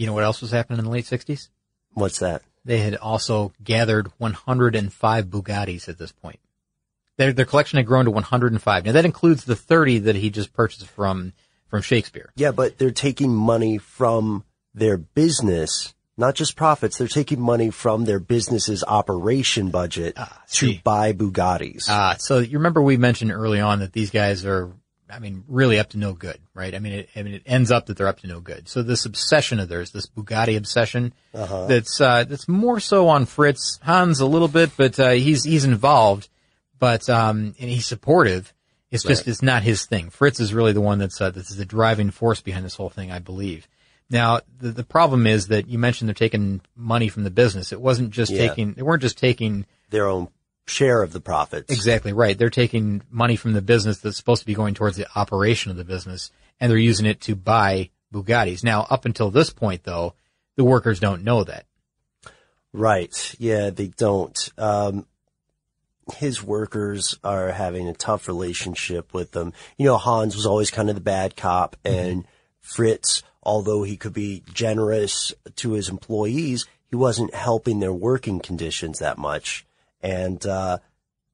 You know what else was happening in the late 60s? what's that? They had also gathered 105 Bugattis at this point. Their, their collection had grown to 105. Now that includes the 30 that he just purchased from, from Shakespeare. Yeah, but they're taking money from their business, not just profits. They're taking money from their business's operation budget to buy Bugattis. Ah, so you remember we mentioned early on that these guys are, I mean, really up to no good, right? I mean, it, I mean, it ends up that they're up to no good. So this obsession of theirs, this Bugatti obsession, that's uh, that's more so on Fritz Hans a little bit, but uh, he's he's involved, but um, and he's supportive. It's just Right. it's not his thing. Fritz is really the one that's uh, that's the driving force behind this whole thing, I believe. Now the the problem is that you mentioned they're taking money from the business. It wasn't just Yeah. taking. They weren't just taking their own share of the profits. Exactly right. They're taking money from the business that's supposed to be going towards the operation of the business, and they're using it to buy Bugattis. Now, up until this point, though, the workers don't know that. Right. Yeah, they don't. Um, his workers are having a tough relationship with them. You know, Hans was always kind of the bad cop and Fritz although he could be generous to his employees, he wasn't helping their working conditions that much. And, uh,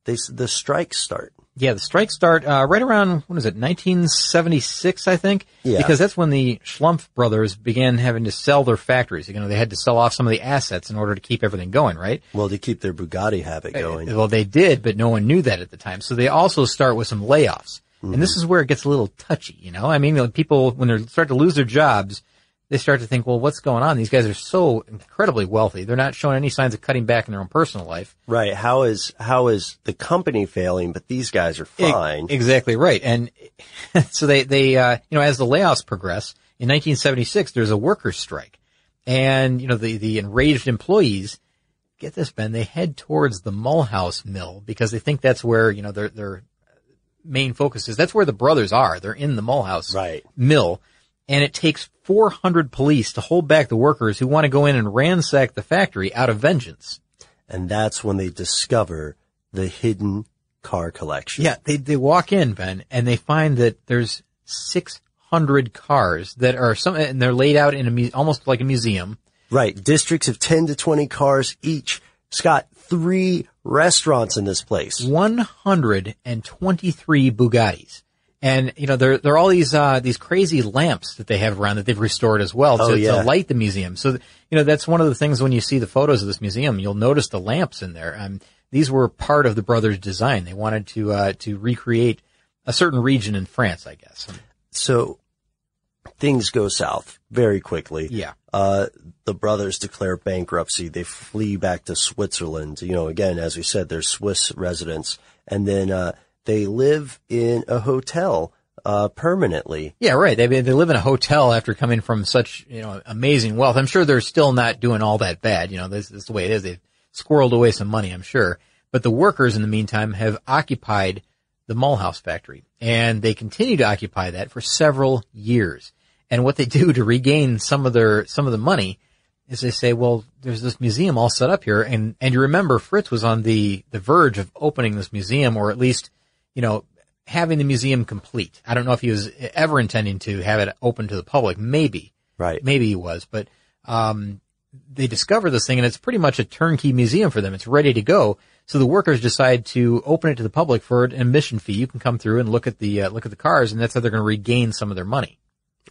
they, the strikes start. Yeah, the strikes start uh, right around what is it, 1976, I think. Yeah. Because that's when the Schlumpf brothers began having to sell their factories. You know, they had to sell off some of the assets in order to keep everything going, right? Well, to keep their Bugatti habit going. Well, they did, but no one knew that at the time. So they also start with some layoffs, and this is where it gets a little touchy. You know, I mean, like, people when they start to lose their jobs, they start to think, well, what's going on? These guys are so incredibly wealthy. They're not showing any signs of cutting back in their own personal life. Right. How is, how is the company failing, but these guys are fine? E- Exactly right. And so they, they, uh, you know, as the layoffs progress, in 1976, there's a workers' strike. And, you know, the, the enraged employees, get this, Ben, they head towards the Mulhouse mill because they think that's where, you know, their, their main focus is. That's where the brothers are. They're in the Mulhouse Right. mill. And it takes 400 police to hold back the workers who want to go in and ransack the factory out of vengeance. And that's when they discover the hidden car collection. Yeah, they they walk in, Ben, and they find that there's 600 cars that are some, and they're laid out in a mu- almost like a museum. Right. Districts of 10 to 20 cars each. Scott, three restaurants in this place. 123 Bugattis. And, you know, there, there are all these, uh, these crazy lamps that they have around that they've restored as well Oh, to, yeah. to light the museum. So, you know, that's one of the things when you see the photos of this museum, you'll notice the lamps in there. Um, these were part of the brothers' design. They wanted to, uh, to recreate a certain region in France, I guess. So things go south very quickly. Yeah. Uh, the brothers declare bankruptcy. They flee back to Switzerland. You know, again, as we said, they're Swiss residents. And then, uh, they live in a hotel, uh, permanently. Yeah, right. They they live in a hotel after coming from such you know amazing wealth. I'm sure they're still not doing all that bad. You know, this, this is the way it is. They've squirreled away some money, I'm sure. But the workers in the meantime have occupied the Mulhouse factory, and they continue to occupy that for several years. And what they do to regain some of their some of the money is they say, well, there's this museum all set up here, and and you remember Fritz was on the the verge of opening this museum, or at least you know, having the museum complete. I don't know if he was ever intending to have it open to the public. Maybe. Right. Maybe he was, but, um, they discover this thing and it's pretty much a turnkey museum for them. It's ready to go. So the workers decide to open it to the public for an admission fee. You can come through and look at the, uh, look at the cars and that's how they're going to regain some of their money.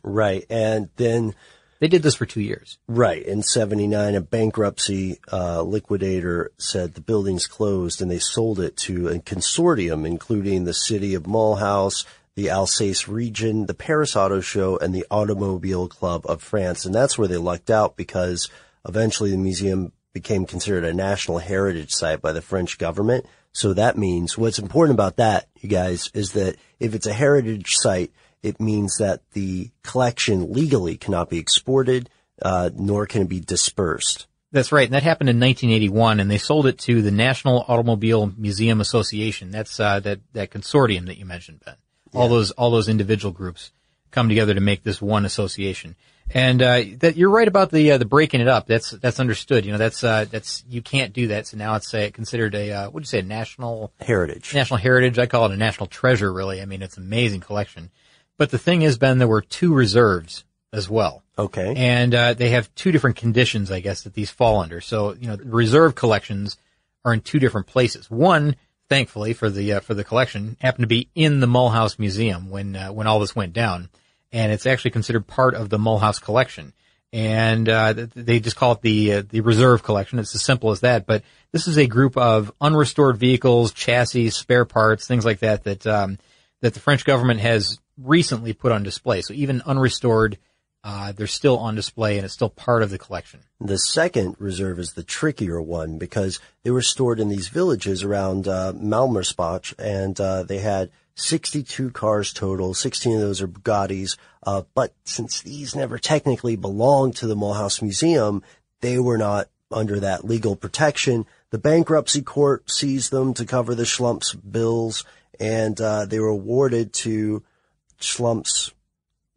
Right. And then They did this for two years. Right. In 79, a bankruptcy uh, liquidator said the building's closed and they sold it to a consortium, including the city of Mulhouse, the Alsace region, the Paris Auto Show, and the Automobile Club of France. And that's where they lucked out because eventually the museum became considered a national heritage site by the French government. So that means what's important about that, you guys, is that if it's a heritage site, it means that the collection legally cannot be exported, uh, nor can it be dispersed. That's right. And that happened in 1981 and they sold it to the National Automobile Museum Association. That's, uh, that, that consortium that you mentioned, Ben. All those, all those individual groups come together to make this one association. And, uh, that you're right about the, uh, the breaking it up. That's, that's understood. You know, that's, uh, that's, you can't do that. So now it's uh, considered a, uh, what'd you say, a national Heritage. national heritage. I call it a national treasure, really. I mean, it's an amazing collection. But the thing is, Ben, there were two reserves as well. Okay. And uh, they have two different conditions, I guess, that these fall under. So, you know, reserve collections are in two different places. One, thankfully for the uh, for the collection, happened to be in the Mulhouse Museum when uh, when all this went down, and it's actually considered part of the Mulhouse collection. And uh, they just call it the uh, the reserve collection. It's as simple as that. But this is a group of unrestored vehicles, chassis, spare parts, things like that that um, that the French government has recently put on display. So even unrestored, uh, they're still on display and it's still part of the collection. The second reserve is the trickier one because they were stored in these villages around uh, and uh, they had 62 cars total. 16 of those are Bugattis. Uh, but since these never technically belonged to the Mulhouse Museum, they were not under that legal protection. The bankruptcy court seized them to cover the Schlumpf's bills, and uh, they were awarded to Schlumpf's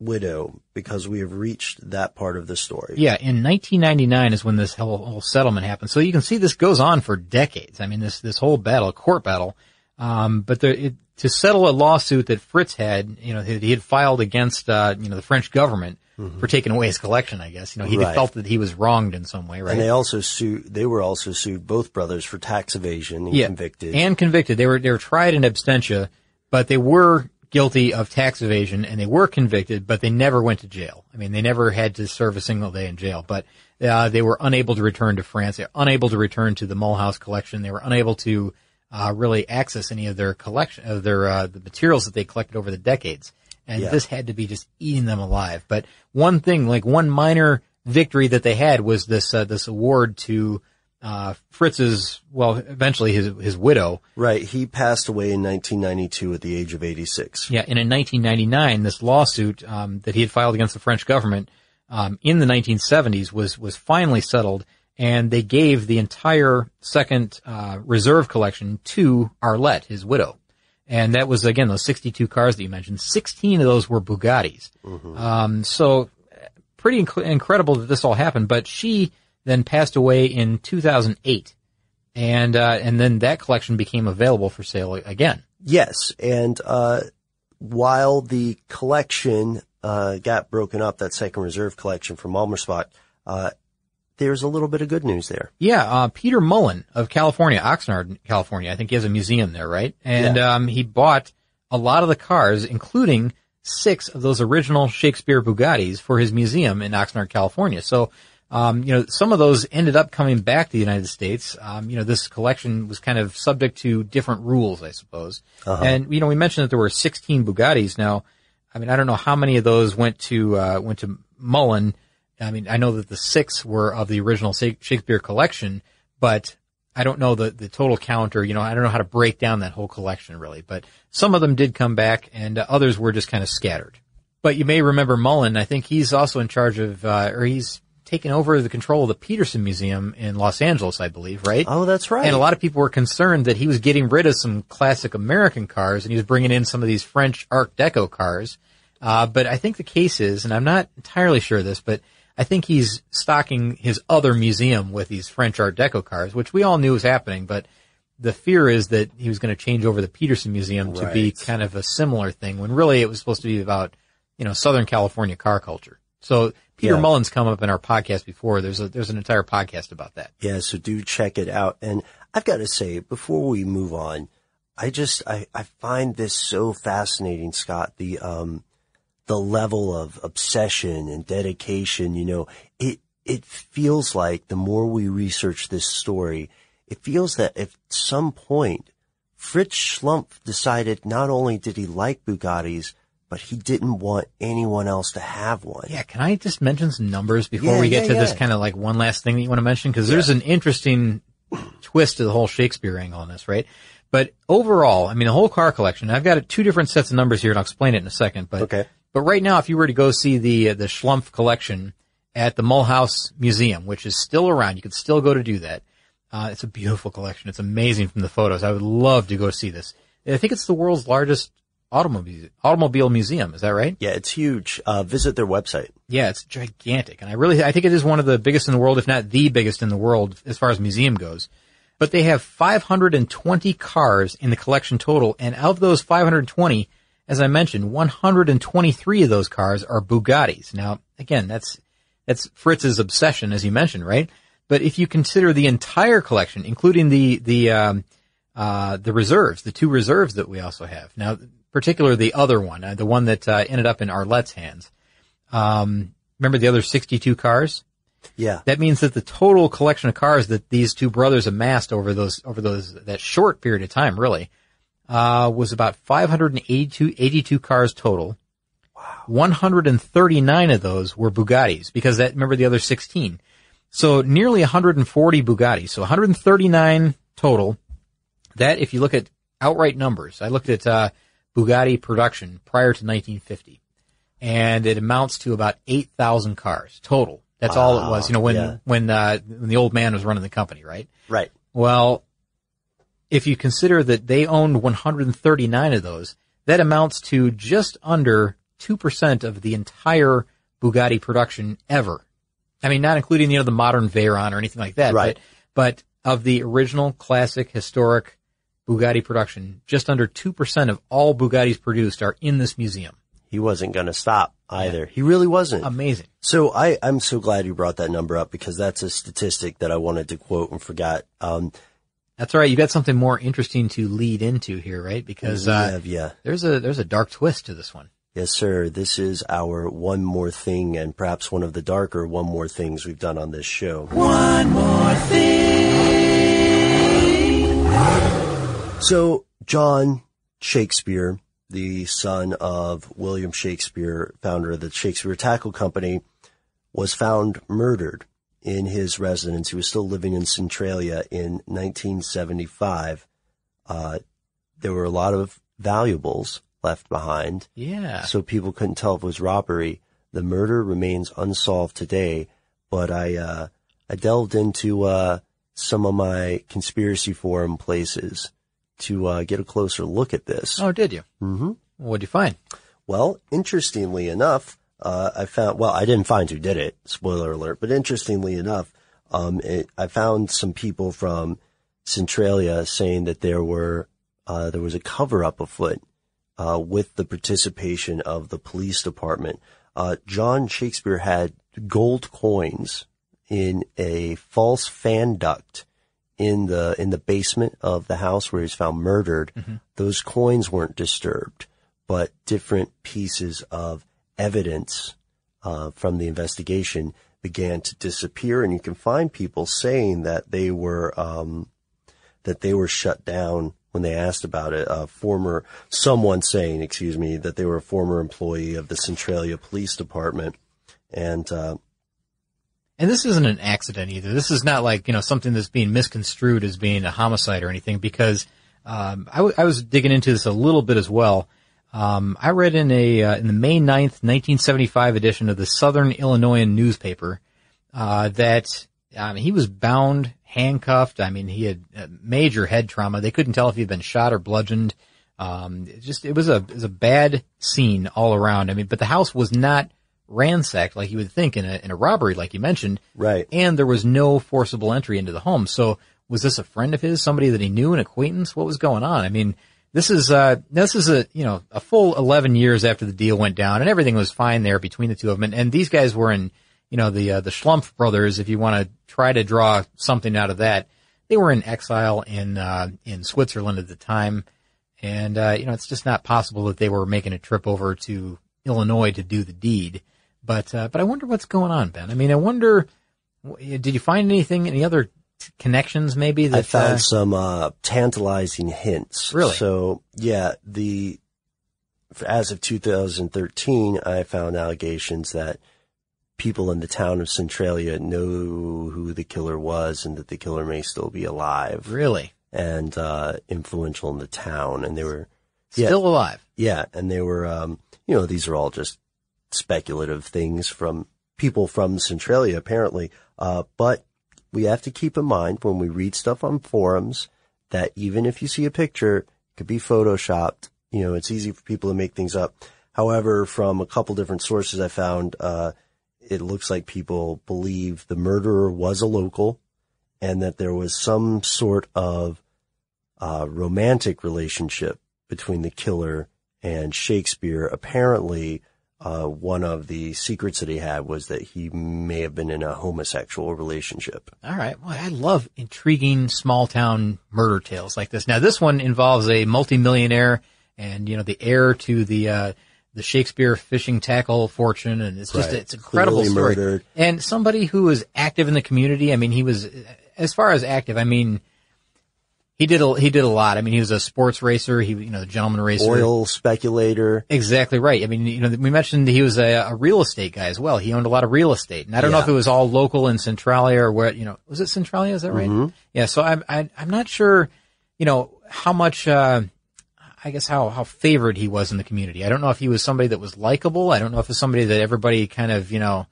widow because we have reached that part of the story. Yeah, in 1999 is when this whole, whole settlement happened. So you can see this goes on for decades. I mean, this this whole battle, court battle. Um, but the, it, to settle a lawsuit that Fritz had, you know, he had filed against, uh, you know, the French government Mhm. for taking away his collection, I guess. You know, he Right. felt that he was wronged in some way, right? And they also sued. They were also sued both brothers for tax evasion and convicted. And convicted. They were they were tried in absentia, but they were guilty of tax evasion and they were convicted, but they never went to jail. I mean, they never had to serve a single day in jail, but uh, they were unable to return to France. They were unable to return to the Mulhouse collection. They were unable to uh, really access any of their collection of their uh, the materials that they collected over the decades. And Yeah. this had to be just eating them alive. But one thing, like one minor victory that they had was this uh, this award to uh, Fritz's, well, eventually his his widow. Right. He passed away in 1992 at the age of 86. Yeah, and in 1999, this lawsuit um, that he had filed against the French government um, in the 1970s was was finally settled, and they gave the entire second uh, reserve collection to Arlette, his widow. And that was again those 62 cars that you mentioned. 16 of those were Bugattis. Um, so pretty inc- incredible that this all happened. But she then passed away in 2008, and uh, and then that collection became available for sale again. Yes, and uh, while the collection uh, got broken up, that second reserve collection from Almerspach, uh, there's a little bit of good news there. Yeah, uh, Peter Mullin of California, Oxnard, California. I think he has a museum there, right? And Yeah. um, he bought a lot of the cars, including six of those original Shakespeare Bugattis for his museum in Oxnard, California. So, um, you know, some of those ended up coming back to the United States. Um, you know, this collection was kind of subject to different rules, I suppose. Uh-huh. And you know, we mentioned that there were 16 Bugattis. Now, I mean, I don't know how many of those went to uh, went to Mullin. I mean, I know that the six were of the original Shakespeare collection, but I don't know the, the total count or, you know, I don't know how to break down that whole collection really, but some of them did come back and uh, others were just kind of scattered. But you may remember Mullin. I think he's also in charge of, uh, or he's taken over the control of the Petersen Museum in Los Angeles, I believe, right? Oh, that's right. And a lot of people were concerned that he was getting rid of some classic American cars and he was bringing in some of these French Art Deco cars. Uh, but I think the case is, and I'm not entirely sure of this, but I think he's stocking his other museum with these French Art Deco cars, which we all knew was happening, but the fear is that he was going to change over the Petersen Museum to be kind of a similar thing when really it was supposed to be about, you know, Southern California car culture. So Peter Yeah. Mullin's come up in our podcast before. There's a, there's an entire podcast about that. Yeah, so do check it out. And I've got to say, before we move on, I just, I, I find this so fascinating, Scott, the, um, the level of obsession and dedication, you know, it, it feels like the more we research this story, it feels that at some point, Fritz Schlumpf decided not only did he like Bugattis, but he didn't want anyone else to have one. Yeah, can I just mention some numbers before Yeah, we get yeah, to this kind of like one last thing that you want to mention? Because there's an interesting twist to the whole Shakespeare angle on this, right? But overall, I mean, the whole car collection. I've got two different sets of numbers here, and I'll explain it in a second. But Okay. but right now, if you were to go see the uh, the Schlumpf collection at the Mulhouse Museum, which is still around, you could still go to do that. Uh, it's a beautiful collection. It's amazing from the photos. I would love to go see this. I think it's the world's largest automobile automobile museum. Is that right? Yeah, it's huge. Uh, visit their website. Yeah, it's gigantic. And I really, I think it is one of the biggest in the world, if not the biggest in the world as far as museum goes. But they have 520 cars in the collection total. And of those 520, as I mentioned, 123 of those cars are Bugattis. Now, again, that's, that's Fritz's obsession, as you mentioned, right? But if you consider the entire collection, including the, the, um, uh, the reserves, the two reserves that we also have. Now, particularly the other one, uh, the one that, uh, ended up in Arlette's hands. Um, remember the other 62 cars? Yeah. That means that the total collection of cars that these two brothers amassed over those, over those, that short period of time, really, uh, was about 582, 82 cars total. Wow. 139 of those were Bugattis because that, remember the other 16. So nearly 140 Bugattis. So 139 total. That, if you look at outright numbers, I looked at, uh, Bugatti production prior to 1950 and it amounts to about 8,000 cars total. That's all it was, you know, when, yeah. when, uh, when the old man was running the company, right? Right. Well, if you consider that they owned 139 of those, that amounts to just under 2% of the entire Bugatti production ever. I mean, not including, you know, the modern Veyron or anything like that, Right. but, but of the original classic historic Bugatti production. Just under 2% of all Bugattis produced are in this museum. He wasn't going to stop either. He really wasn't. Amazing. So I, I'm so glad you brought that number up because that's a statistic that I wanted to quote and forgot. Um, That's all right. You got something more interesting to lead into here, right? Because, uh, yeah, yeah. there's a, there's a dark twist to this one. Yes, sir. This is our one more thing and perhaps one of the darker one more things we've done on this show. One more thing. So, John Shakespeare, the son of William Shakespeare, founder of the Shakespeare Tackle Company, was found murdered in his residence. He was still living in Centralia in 1975. Uh, there were a lot of valuables left behind. Yeah. So people couldn't tell if it was robbery. The murder remains unsolved today, but I, uh, I delved into, uh, some of my conspiracy forum places to, uh, get a closer look at this. Oh, did you? Mm-hmm. What'd you find? Well, interestingly enough, uh, I found, well, I didn't find who did it, spoiler alert, but interestingly enough, um, it, I found some people from Centralia saying that there were, uh, there was a cover up afoot, uh, with the participation of the police department. Uh, John Shakespeare had gold coins in a false fan duct in the, in the basement of the house where he was found murdered. Those coins weren't disturbed, but different pieces of evidence uh, from the investigation began to disappear, and you can find people saying that they were um, that they were shut down when they asked about it. A former someone saying, excuse me, that they were a former employee of the Centralia Police Department, and uh, And this isn't an accident either. This is not like, you know, something that's being misconstrued as being a homicide or anything because, um, I, w- I was digging into this a little bit as well. Um, I read in a, uh, in the May 9th, 1975 edition of the Southern Illinoisan newspaper, uh, that, um, he was bound, handcuffed. I mean, he had uh, major head trauma. They couldn't tell if he'd been shot or bludgeoned. Um, it just, it was a, it was a bad scene all around. I mean, but the house was not ransacked like you would think in a, in a robbery, like you mentioned. Right. And there was no forcible entry into the home. So was this a friend of his, somebody that he knew, an acquaintance? What was going on? I mean, this is, uh, this is a, you know, a full 11 years after the deal went down and everything was fine there between the two of them. And, and these guys were in, you know, the, uh, the Schlumpf brothers, if you want to try to draw something out of that, they were in exile in, uh, in Switzerland at the time. And, uh, you know, it's just not possible that they were making a trip over to Illinois to do the deed. But, uh, but I wonder what's going on, Ben. I mean, I wonder, did you find anything, any other t- connections maybe that, I found uh, some uh, tantalizing hints. Really? So yeah, the as of 2013, I found allegations that people in the town of Centralia know who the killer was and that the killer may still be alive. Really? And uh, influential in the town, and they were Still alive. Yeah, and they were, um, you know, these are all just speculative things from people from Centralia, apparently. Uh, but we have to keep in mind when we read stuff on forums that even if you see a picture, it could be photoshopped. You know, it's easy for people to make things up. However, from a couple different sources I found, uh, it looks like people believe the murderer was a local and that there was some sort of uh, romantic relationship between the killer and Shakespeare. Apparently, uh, one of the secrets that he had was that he may have been in a homosexual relationship. All right. Well, I love intriguing small town murder tales like this. Now, this one involves a multimillionaire and, you know, the heir to the, uh, the Shakespeare fishing tackle fortune. And it's just, Right. it's incredible Clearly story. murdered. And somebody who was active in the community. I mean, he was, as far as active, I mean, he did a, he did a lot. I mean, he was a sports racer. He, you know, the gentleman racer. Oil speculator. Exactly right. I mean, you know, we mentioned he was a, a real estate guy as well. He owned a lot of real estate, and I don't know if it was all local in Centralia or where. You know, was it Centralia? Is that right? Mhm. Yeah. So I'm I, I'm not sure. You know how much. Uh, I guess how how favored he was in the community. I don't know if he was somebody that was likable. I don't know if it's somebody that everybody kind of you know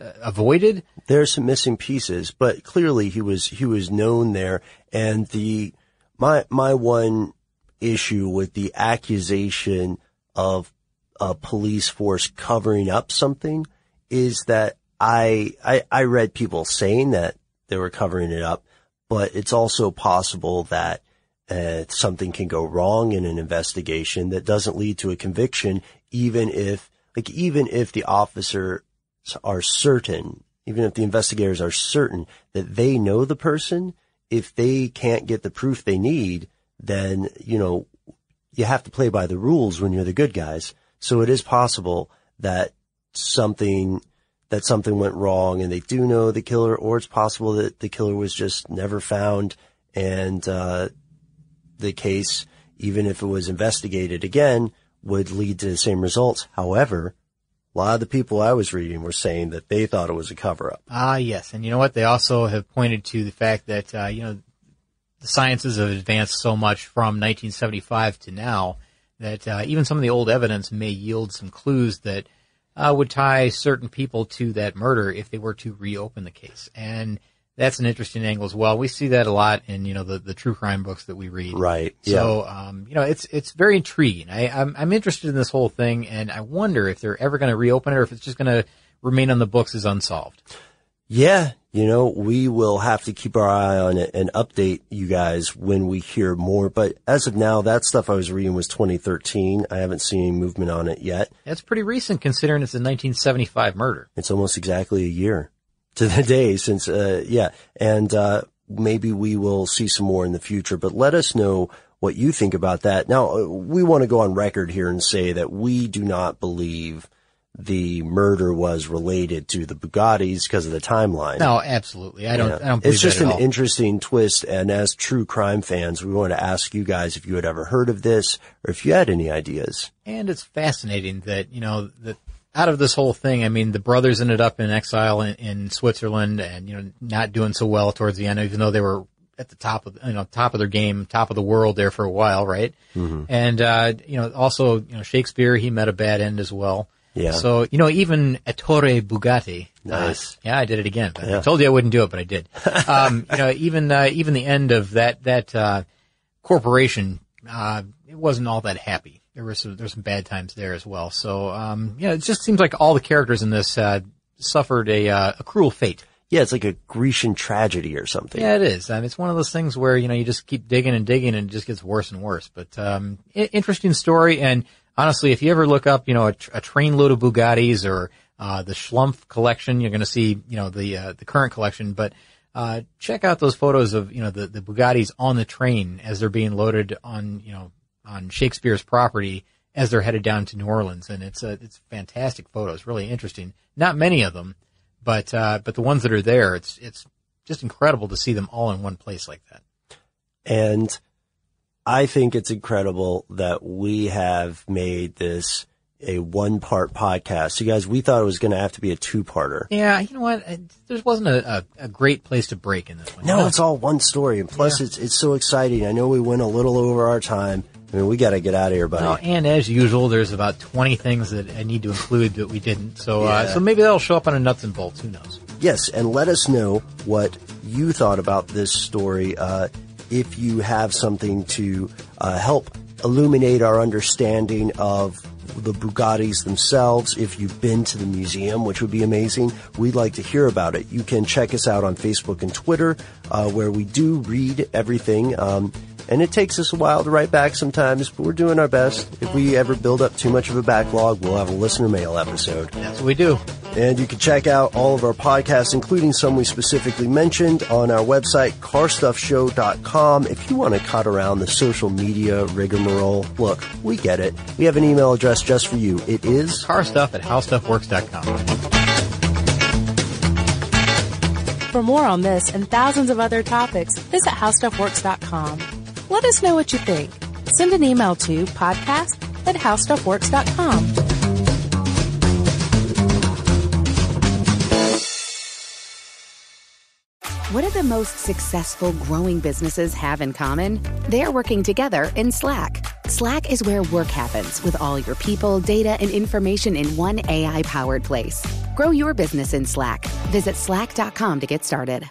uh, avoided. There's some missing pieces, but clearly he was he was known there. And the my my one issue with the accusation of a police force covering up something is that I I, I read people saying that they were covering it up, but it's also possible that uh, something can go wrong in an investigation that doesn't lead to a conviction, even if, like, even if the officers are certain, even if the investigators are certain that they know the person, if they can't get the proof they need, then, you know, you have to play by the rules when you're the good guys. So it is possible that something, that something went wrong and they do know the killer, or it's possible that the killer was just never found and, uh, the case, even if it was investigated again, would lead to the same results. However, a lot of the people I was reading were saying that they thought it was a cover up. Ah, yes. And you know what? They also have pointed to the fact that, uh, you know, the sciences have advanced so much from 1975 to now that uh, even some of the old evidence may yield some clues that uh, would tie certain people to that murder if they were to reopen the case. And that's an interesting angle as well. We see that a lot in you know the, the true crime books that we read. Right. So um, you know it's it's very intriguing. I I'm, I'm interested in this whole thing, and I wonder if they're ever going to reopen it or if it's just going to remain on the books as unsolved. Yeah, you know, we will have to keep our eye on it and update you guys when we hear more. But as of now, that stuff I was reading was 2013. I haven't seen any movement on it yet. That's pretty recent considering it's a 1975 murder. It's almost exactly a year to the day since, uh, yeah. And, uh, maybe we will see some more in the future, but let us know what you think about that. Now, uh, we want to go on record here and say that we do not believe the murder was related to the Bugattis because of the timeline. No, absolutely. I don't. Yeah. I don't believe it's just an all. interesting twist. And as true crime fans, we want to ask you guys if you had ever heard of this or if you had any ideas. And it's fascinating that, you know, that out of this whole thing, I mean, the brothers ended up in exile in, in Switzerland and, you know, not doing so well towards the end, even though they were at the top of, you know, top of their game, top of the world there for a while, right? Mm-hmm. And, uh, you know, also, you know, Shakespeare, he met a bad end as well. Yeah. So, you know, even Ettore Bugatti. Nice. Uh, yeah, I did it again. Yeah. I told you I wouldn't do it, but I did. Um, you know, even, uh, even the end of that, that, uh, corporation, uh, it wasn't all that happy. There was some, there's some bad times there as well. So, um, yeah, it just seems like all the characters in this, uh, suffered a, uh, a cruel fate. Yeah, it's like a Grecian tragedy or something. Yeah, it is. I mean, it's one of those things where, you know, you just keep digging and digging and it just gets worse and worse. But, um, I- interesting story. And honestly, if you ever look up, you know, a, tr- a trainload of Bugattis or, uh, the Schlumpf collection, you're going to see, you know, the, uh, the current collection, but, uh, check out those photos of, you know, the, the Bugattis on the train as they're being loaded on, you know, on Shakespeare's property as they're headed down to New Orleans. And it's a, it's fantastic photos, really interesting. Not many of them, but, uh, but the ones that are there, it's, it's just incredible to see them all in one place like that. And I think it's incredible that we have made this a one part podcast. You guys, we thought it was going to have to be a two parter. Yeah, you know what? There wasn't a, a, a great place to break in this one. No, it's all one story. And plus, it's, it's so exciting. I know we went a little over our time. I mean, we got to get out of here, buddy. Well, and as usual, there's about 20 things that I need to include that we didn't. So, uh, so maybe that'll show up on a nuts and bolts. Who knows? Yes, and let us know what you thought about this story. Uh, if you have something to uh, help illuminate our understanding of the Bugattis themselves, if you've been to the museum, which would be amazing, we'd like to hear about it. You can check us out on Facebook and Twitter, uh, where we do read everything. Um, and it takes us a while to write back sometimes, but we're doing our best. If we ever build up too much of a backlog, we'll have a listener mail episode. That's what we do. And you can check out all of our podcasts, including some we specifically mentioned, on our website, carstuffshow.com. If you want to cut around the social media rigmarole, look, we get it. We have an email address just for you. It is carstuff at howstuffworks.com. For more on this and thousands of other topics, visit howstuffworks.com. Let us know what you think. Send an email to podcast at howstuffworks.com. What do the most successful growing businesses have in common? They're working together in Slack. Slack is where work happens with all your people, data, and information in one AI powered place. Grow your business in Slack. Visit slack.com to get started.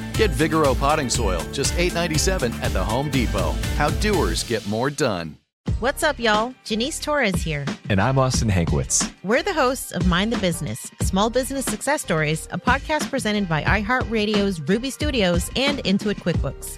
Get Vigoro potting soil, just $8.97 at the Home Depot. How doers get more done. What's up, y'all? Janice Torres here. And I'm Austin Hankwitz. We're the hosts of Mind the Business Small Business Success Stories, a podcast presented by iHeartRadio's Ruby Studios and Intuit QuickBooks.